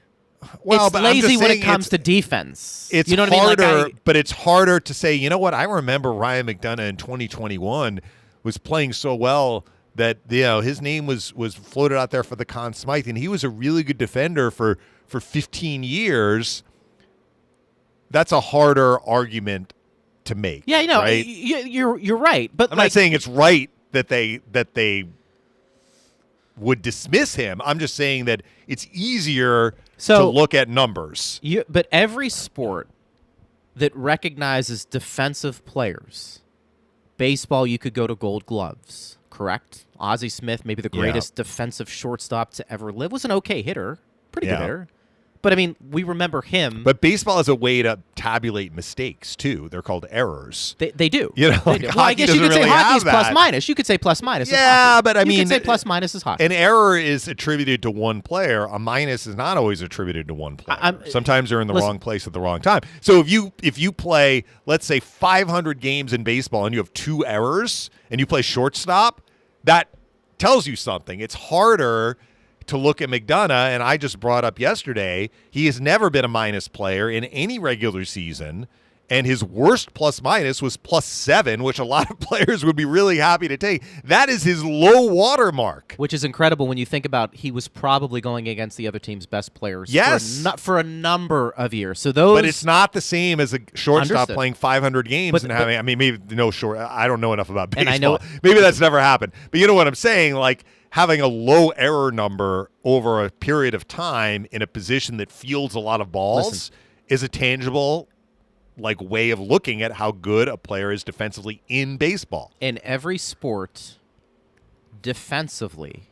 Well, it's but I'm just lazy when it comes to defense. It's you know what harder, I mean? Like I, but it's harder to say. You know what? I remember Ryan McDonagh in 2021 was playing so well that you know his name was was floated out there for the Conn Smythe, and he was a really good defender for for 15 years. That's a harder argument to make. yeah, you know, right? y- y- you're you're right. But I'm like, not saying it's right that they that they would dismiss him. I'm just saying that it's easier to So- look at numbers. You, but every sport that recognizes defensive players, baseball, you could go to Gold Gloves, correct? Ozzie Smith, maybe the Yeah. greatest defensive shortstop to ever live, was an okay hitter, pretty Yeah. good hitter. But I mean, we remember him. But baseball is a way to tabulate mistakes too. They're called errors. they, they do. You know, like do. well, I guess you could say really have hockey's minus. You could say plus minus. Yeah, but I you mean, could say plus minus is hockey. An error is attributed to one player. A minus is not always attributed to one player. I'm- Sometimes they're in the listen- wrong place at the wrong time. So if you if you play, let's say 500 games in baseball and you have two errors and you play shortstop, that tells you something. It's harder to look at McDonagh, and I just brought up yesterday, he has never been a minus player in any regular season. And his worst plus minus was plus seven, which a lot of players would be really happy to take. That is his low water mark. which is incredible when you think about he was probably going against the other team's best players Yes. for a, for a number of years. So those But it's not the same as a shortstop Understood. playing 500 games But- and but- having. I mean, maybe no short. I don't know enough about baseball. And I know- maybe that's never happened. But you know what I'm saying? Like having a low error number over a period of time in a position that fields a lot of balls Listen. is a tangible, like way of looking at how good a player is defensively in baseball. in every sport defensively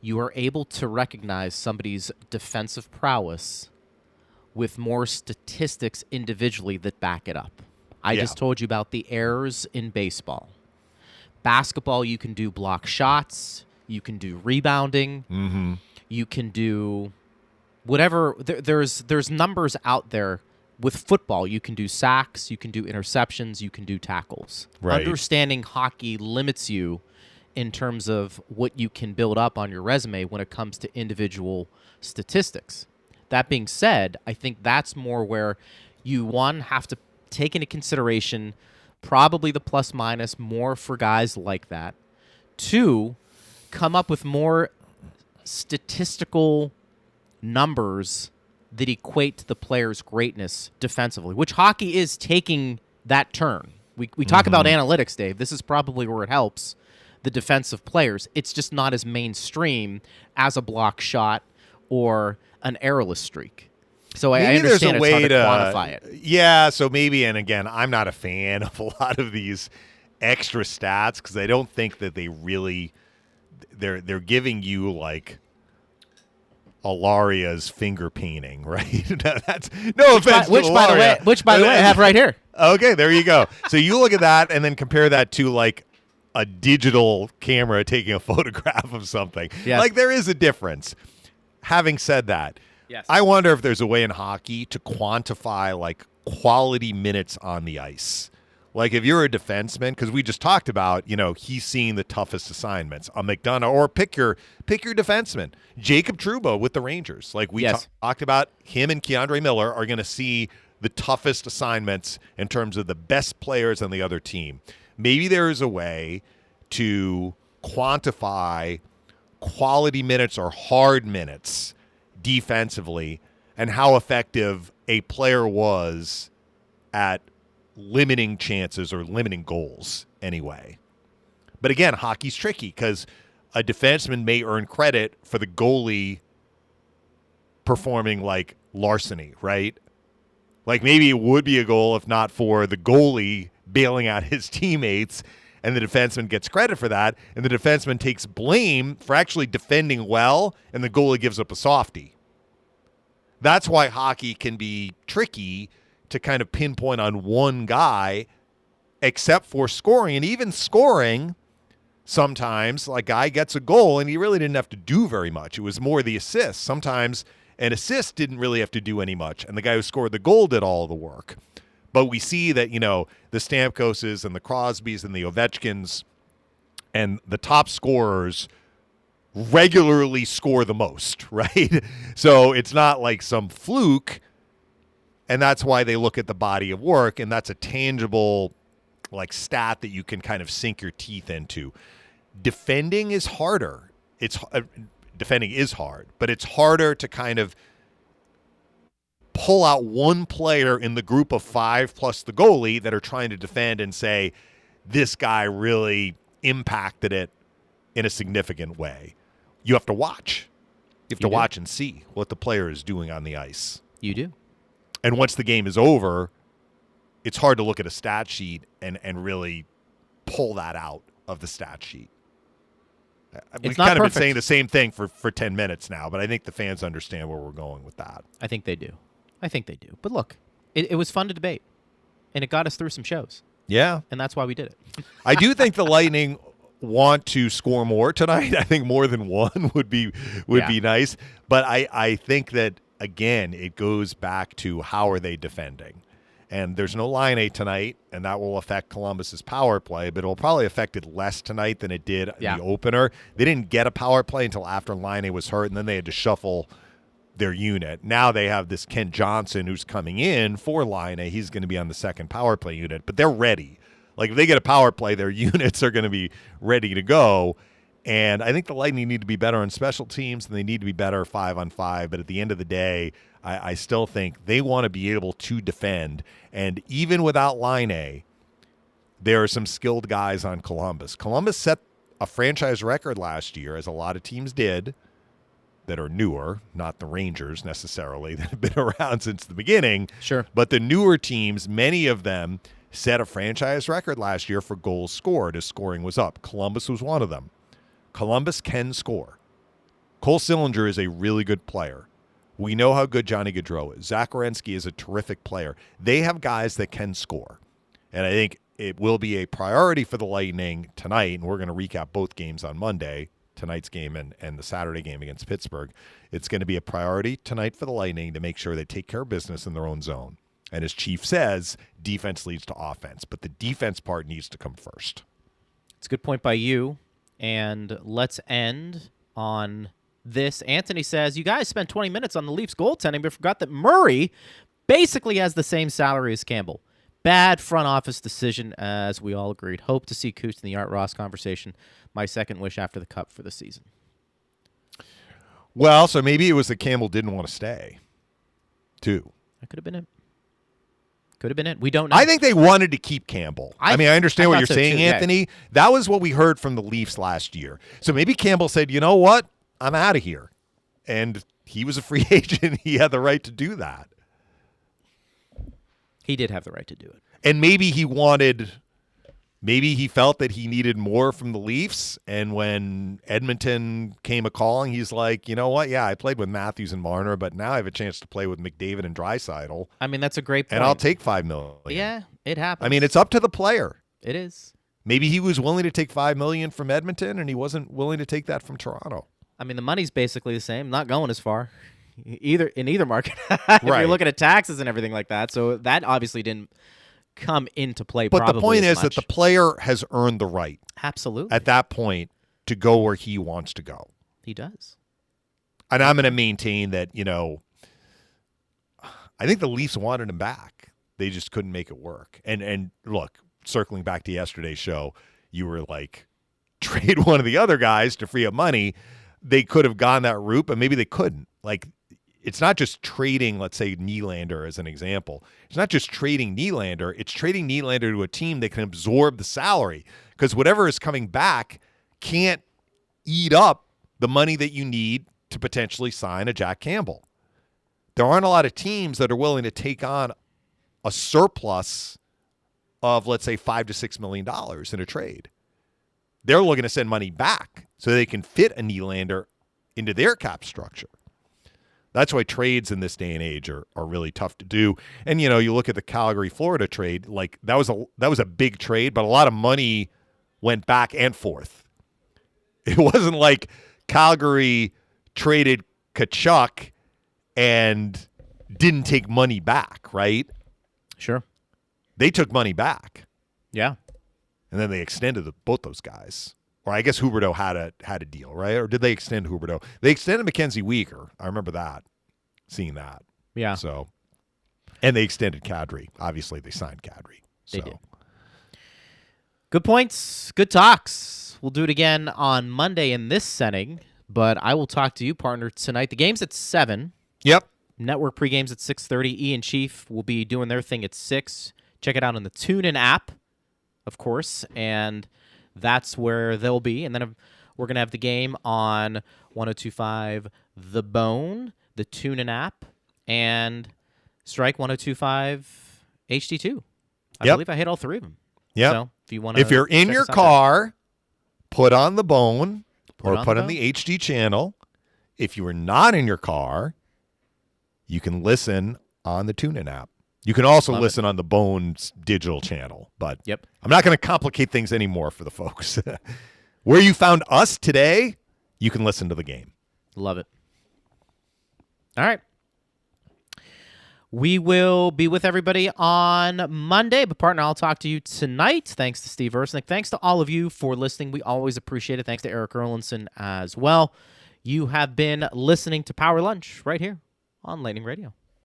you are able to recognize somebody's defensive prowess with more statistics individually that back it up. I Yeah. just told you about the errors in baseball. Basketball, you can do block shots, you can do rebounding, Mm-hmm. you can do whatever. There, there's there's numbers out there. With football, you can do sacks, you can do interceptions, you can do tackles. Right. Understanding hockey limits you in terms of what you can build up on your resume when it comes to individual statistics. That being said, I think that's more where you one have to take into consideration probably the plus minus more for guys like that. Two, come up with more statistical numbers that equate to the player's greatness defensively, which hockey is taking that turn. We, we talk about mm-hmm. analytics, Dave. This is probably where it helps the defensive players. It's just not as mainstream as a block shot or an errorless streak. So I, I Maybe there's understand a it's way hard to, to quantify it. Yeah, so maybe, and again, I'm not a fan of a lot of these extra stats because I don't think that they really they're they're giving you like Alaria's finger painting, right? no, That's no Which, by, offense. to which by the way, which by the way, I have right here. Okay, there you go. So you look at that and then compare that to like a digital camera taking a photograph of something. Yes. Like there is a difference. Having said that, Yes. I wonder if there's a way in hockey to quantify like quality minutes on the ice. Like if you're a defenseman, because we just talked about, you know, he's seeing the toughest assignments. A McDonagh, or pick your pick your defenseman, Jacob Trouba with the Rangers. Like we Yes. ta- talked about, him and K'Andre Miller are going to see the toughest assignments in terms of the best players on the other team. Maybe there is a way to quantify quality minutes or hard minutes defensively and how effective a player was at limiting chances or limiting goals anyway. But again, hockey's tricky because a defenseman may earn credit for the goalie performing like larceny, right? Like maybe it would be a goal if not for the goalie bailing out his teammates and the defenseman gets credit for that and the defenseman takes blame for actually defending well and the goalie gives up a softie. That's why hockey can be tricky to kind of pinpoint on one guy, except for scoring. And even scoring, sometimes, like guy gets a goal and he really didn't have to do very much. It was more the assist. Sometimes an assist didn't really have to do any much, and the guy who scored the goal did all the work. But we see that, you know, the Stamkoses and the Crosbys and the Ovechkins and the top scorers regularly score the most, right? So it's not like some fluke. And that's why they look at the body of work, and that's a tangible like stat that you can kind of sink your teeth into. Defending is harder. It's uh, defending is hard, but it's harder to kind of pull out one player in the group of 5 plus the goalie that are trying to defend and say this guy really impacted it in a significant way. You have to watch. You have You to do. watch and see what the player is doing on the ice. You do. And once the game is over, it's hard to look at a stat sheet and, and really pull that out of the stat sheet. Uh, We've kind of perfect. been saying the same thing for, for 10 minutes now, but I think the fans understand where we're going with that. I think they do. I think they do. But look, it, it was fun to debate, and it got us through some shows, Yeah. and that's why we did it. I do think the Lightning want to score more tonight. I think more than one would be would Yeah. be nice. But I, I think that again it goes back to how are they defending. And there's no Laine tonight, and that will affect Columbus's power play, but it'll probably affect it less tonight than it did Yeah. the opener. They didn't get a power play until after Laine was hurt, and then they had to shuffle their unit. Now they have this Kent Johnson who's coming in for Laine. He's going to be on the second power play unit, but they're ready. Like if they get a power play, their units are going to be ready to go. And I think the Lightning need to be better on special teams and they need to be better five on five. But at the end of the day, I, I still think they want to be able to defend. And even without Laine, there are some skilled guys on Columbus. Columbus set a franchise record last year, as a lot of teams did that are newer, not the Rangers necessarily, that have been around since the beginning. Sure. But the newer teams, many of them set a franchise record last year for goals scored as scoring was up. Columbus was one of them. Columbus can score. Cole Sillinger is a really good player. We know how good Johnny Gaudreau is. Zach is a terrific player. They have guys that can score. And I think it will be a priority for the Lightning tonight. And we're going to recap both games on Monday, tonight's game and, and the Saturday game against Pittsburgh. It's going to be a priority tonight for the Lightning to make sure they take care of business in their own zone. And as Chief says, defense leads to offense, but the defense part needs to come first. It's a good point by you. And let's end on this. Anthony says, You guys spent 20 minutes on the Leafs goaltending, but forgot that Murray basically has the same salary as Campbell. Bad front office decision, as we all agreed. Hope to see Coots in the Art Ross conversation. My second wish after the cup for the season. Well, so maybe it was that Campbell didn't want to stay, too. That could have been it. Could have been it. We don't know. I think they wanted to keep Campbell. I, I- mean, I understand I what you're so saying, too, yeah. Anthony. That was what we heard from the Leafs last year. So maybe Campbell said, you know what? I'm out of here. And he was a free agent. he had the right to do that. he did have the right to do it. And maybe he wanted, maybe he felt that he needed more from the Leafs. And when Edmonton came a calling, he's like, you know what? Yeah, I played with Matthews and Marner, but now I have a chance to play with McDavid and Draisaitl, I mean, that's a great point. and I'll take five million. Yeah, it happens. I mean, it's up to the player. it is. Maybe he was willing to take five million from Edmonton, and he wasn't willing to take that from Toronto. I mean, the money's basically the same. Not going as far, either in either market. if Right. you're looking at taxes and everything like that, so that obviously didn't come into play. But the point is that the player has earned the right absolutely at that point to go where he wants to go. he does. And I'm going to maintain that, you know, I think the Leafs wanted him back. They just couldn't make it work. And and look, circling back to yesterday's show, you were like trade one of the other guys to free up money. They could have gone that route, but maybe they couldn't. Like it's not just trading, let's say Nylander as an example. It's not just trading Nylander, it's trading Nylander to a team that can absorb the salary because whatever is coming back can't eat up the money that you need to potentially sign a Jack Campbell. There aren't a lot of teams that are willing to take on a surplus of, let's say, five to six million dollars in a trade. They're looking to send money back so they can fit a Nylander into their cap structure. That's why trades in this day and age are, are really tough to do. And you know, you look at the Calgary Florida trade, like that was a that was a big trade, but a lot of money went back and forth. It wasn't like Calgary traded Tkachuk and didn't take money back, right? Sure. They took money back. Yeah. And then they extended the, both those guys. Or I guess Huberdeau had a had a deal, right? Or did they extend Huberdeau? They extended MacKenzie Weegar. I remember that, seeing that. Yeah. So, and they extended Kadri. Obviously, they signed Kadri. So. They did. Good points. Good talks. We'll do it again on Monday in this setting, but I will talk to you, partner, tonight. The game's at seven. Yep. Network pregames at six thirty. E and Chief will be doing their thing at six. Check it out on the TuneIn app, of course, and that's where they'll be. And then um, we're gonna have the game on 102.5 The Bone, the TuneIn app, and Strike 102.5 HD2. I Yep. believe I hit all three of them. Yep. So if you want to, if you're in your car, put on the bone Put or on put the on the HD channel. If you are not in your car, you can listen on the TuneIn app. You can also Love it. listen on the Bones digital channel, but Yep. I'm not going to complicate things anymore for the folks. Where you found us today, you can listen to the game. Love it. All right. We will be with everybody on Monday, but partner, I'll talk to you tonight. Thanks to Steve Ersnick. Thanks to all of you for listening. We always appreciate it. Thanks to Erik Erlendsson as well. You have been listening to Power Lunch right here on Lightning Radio.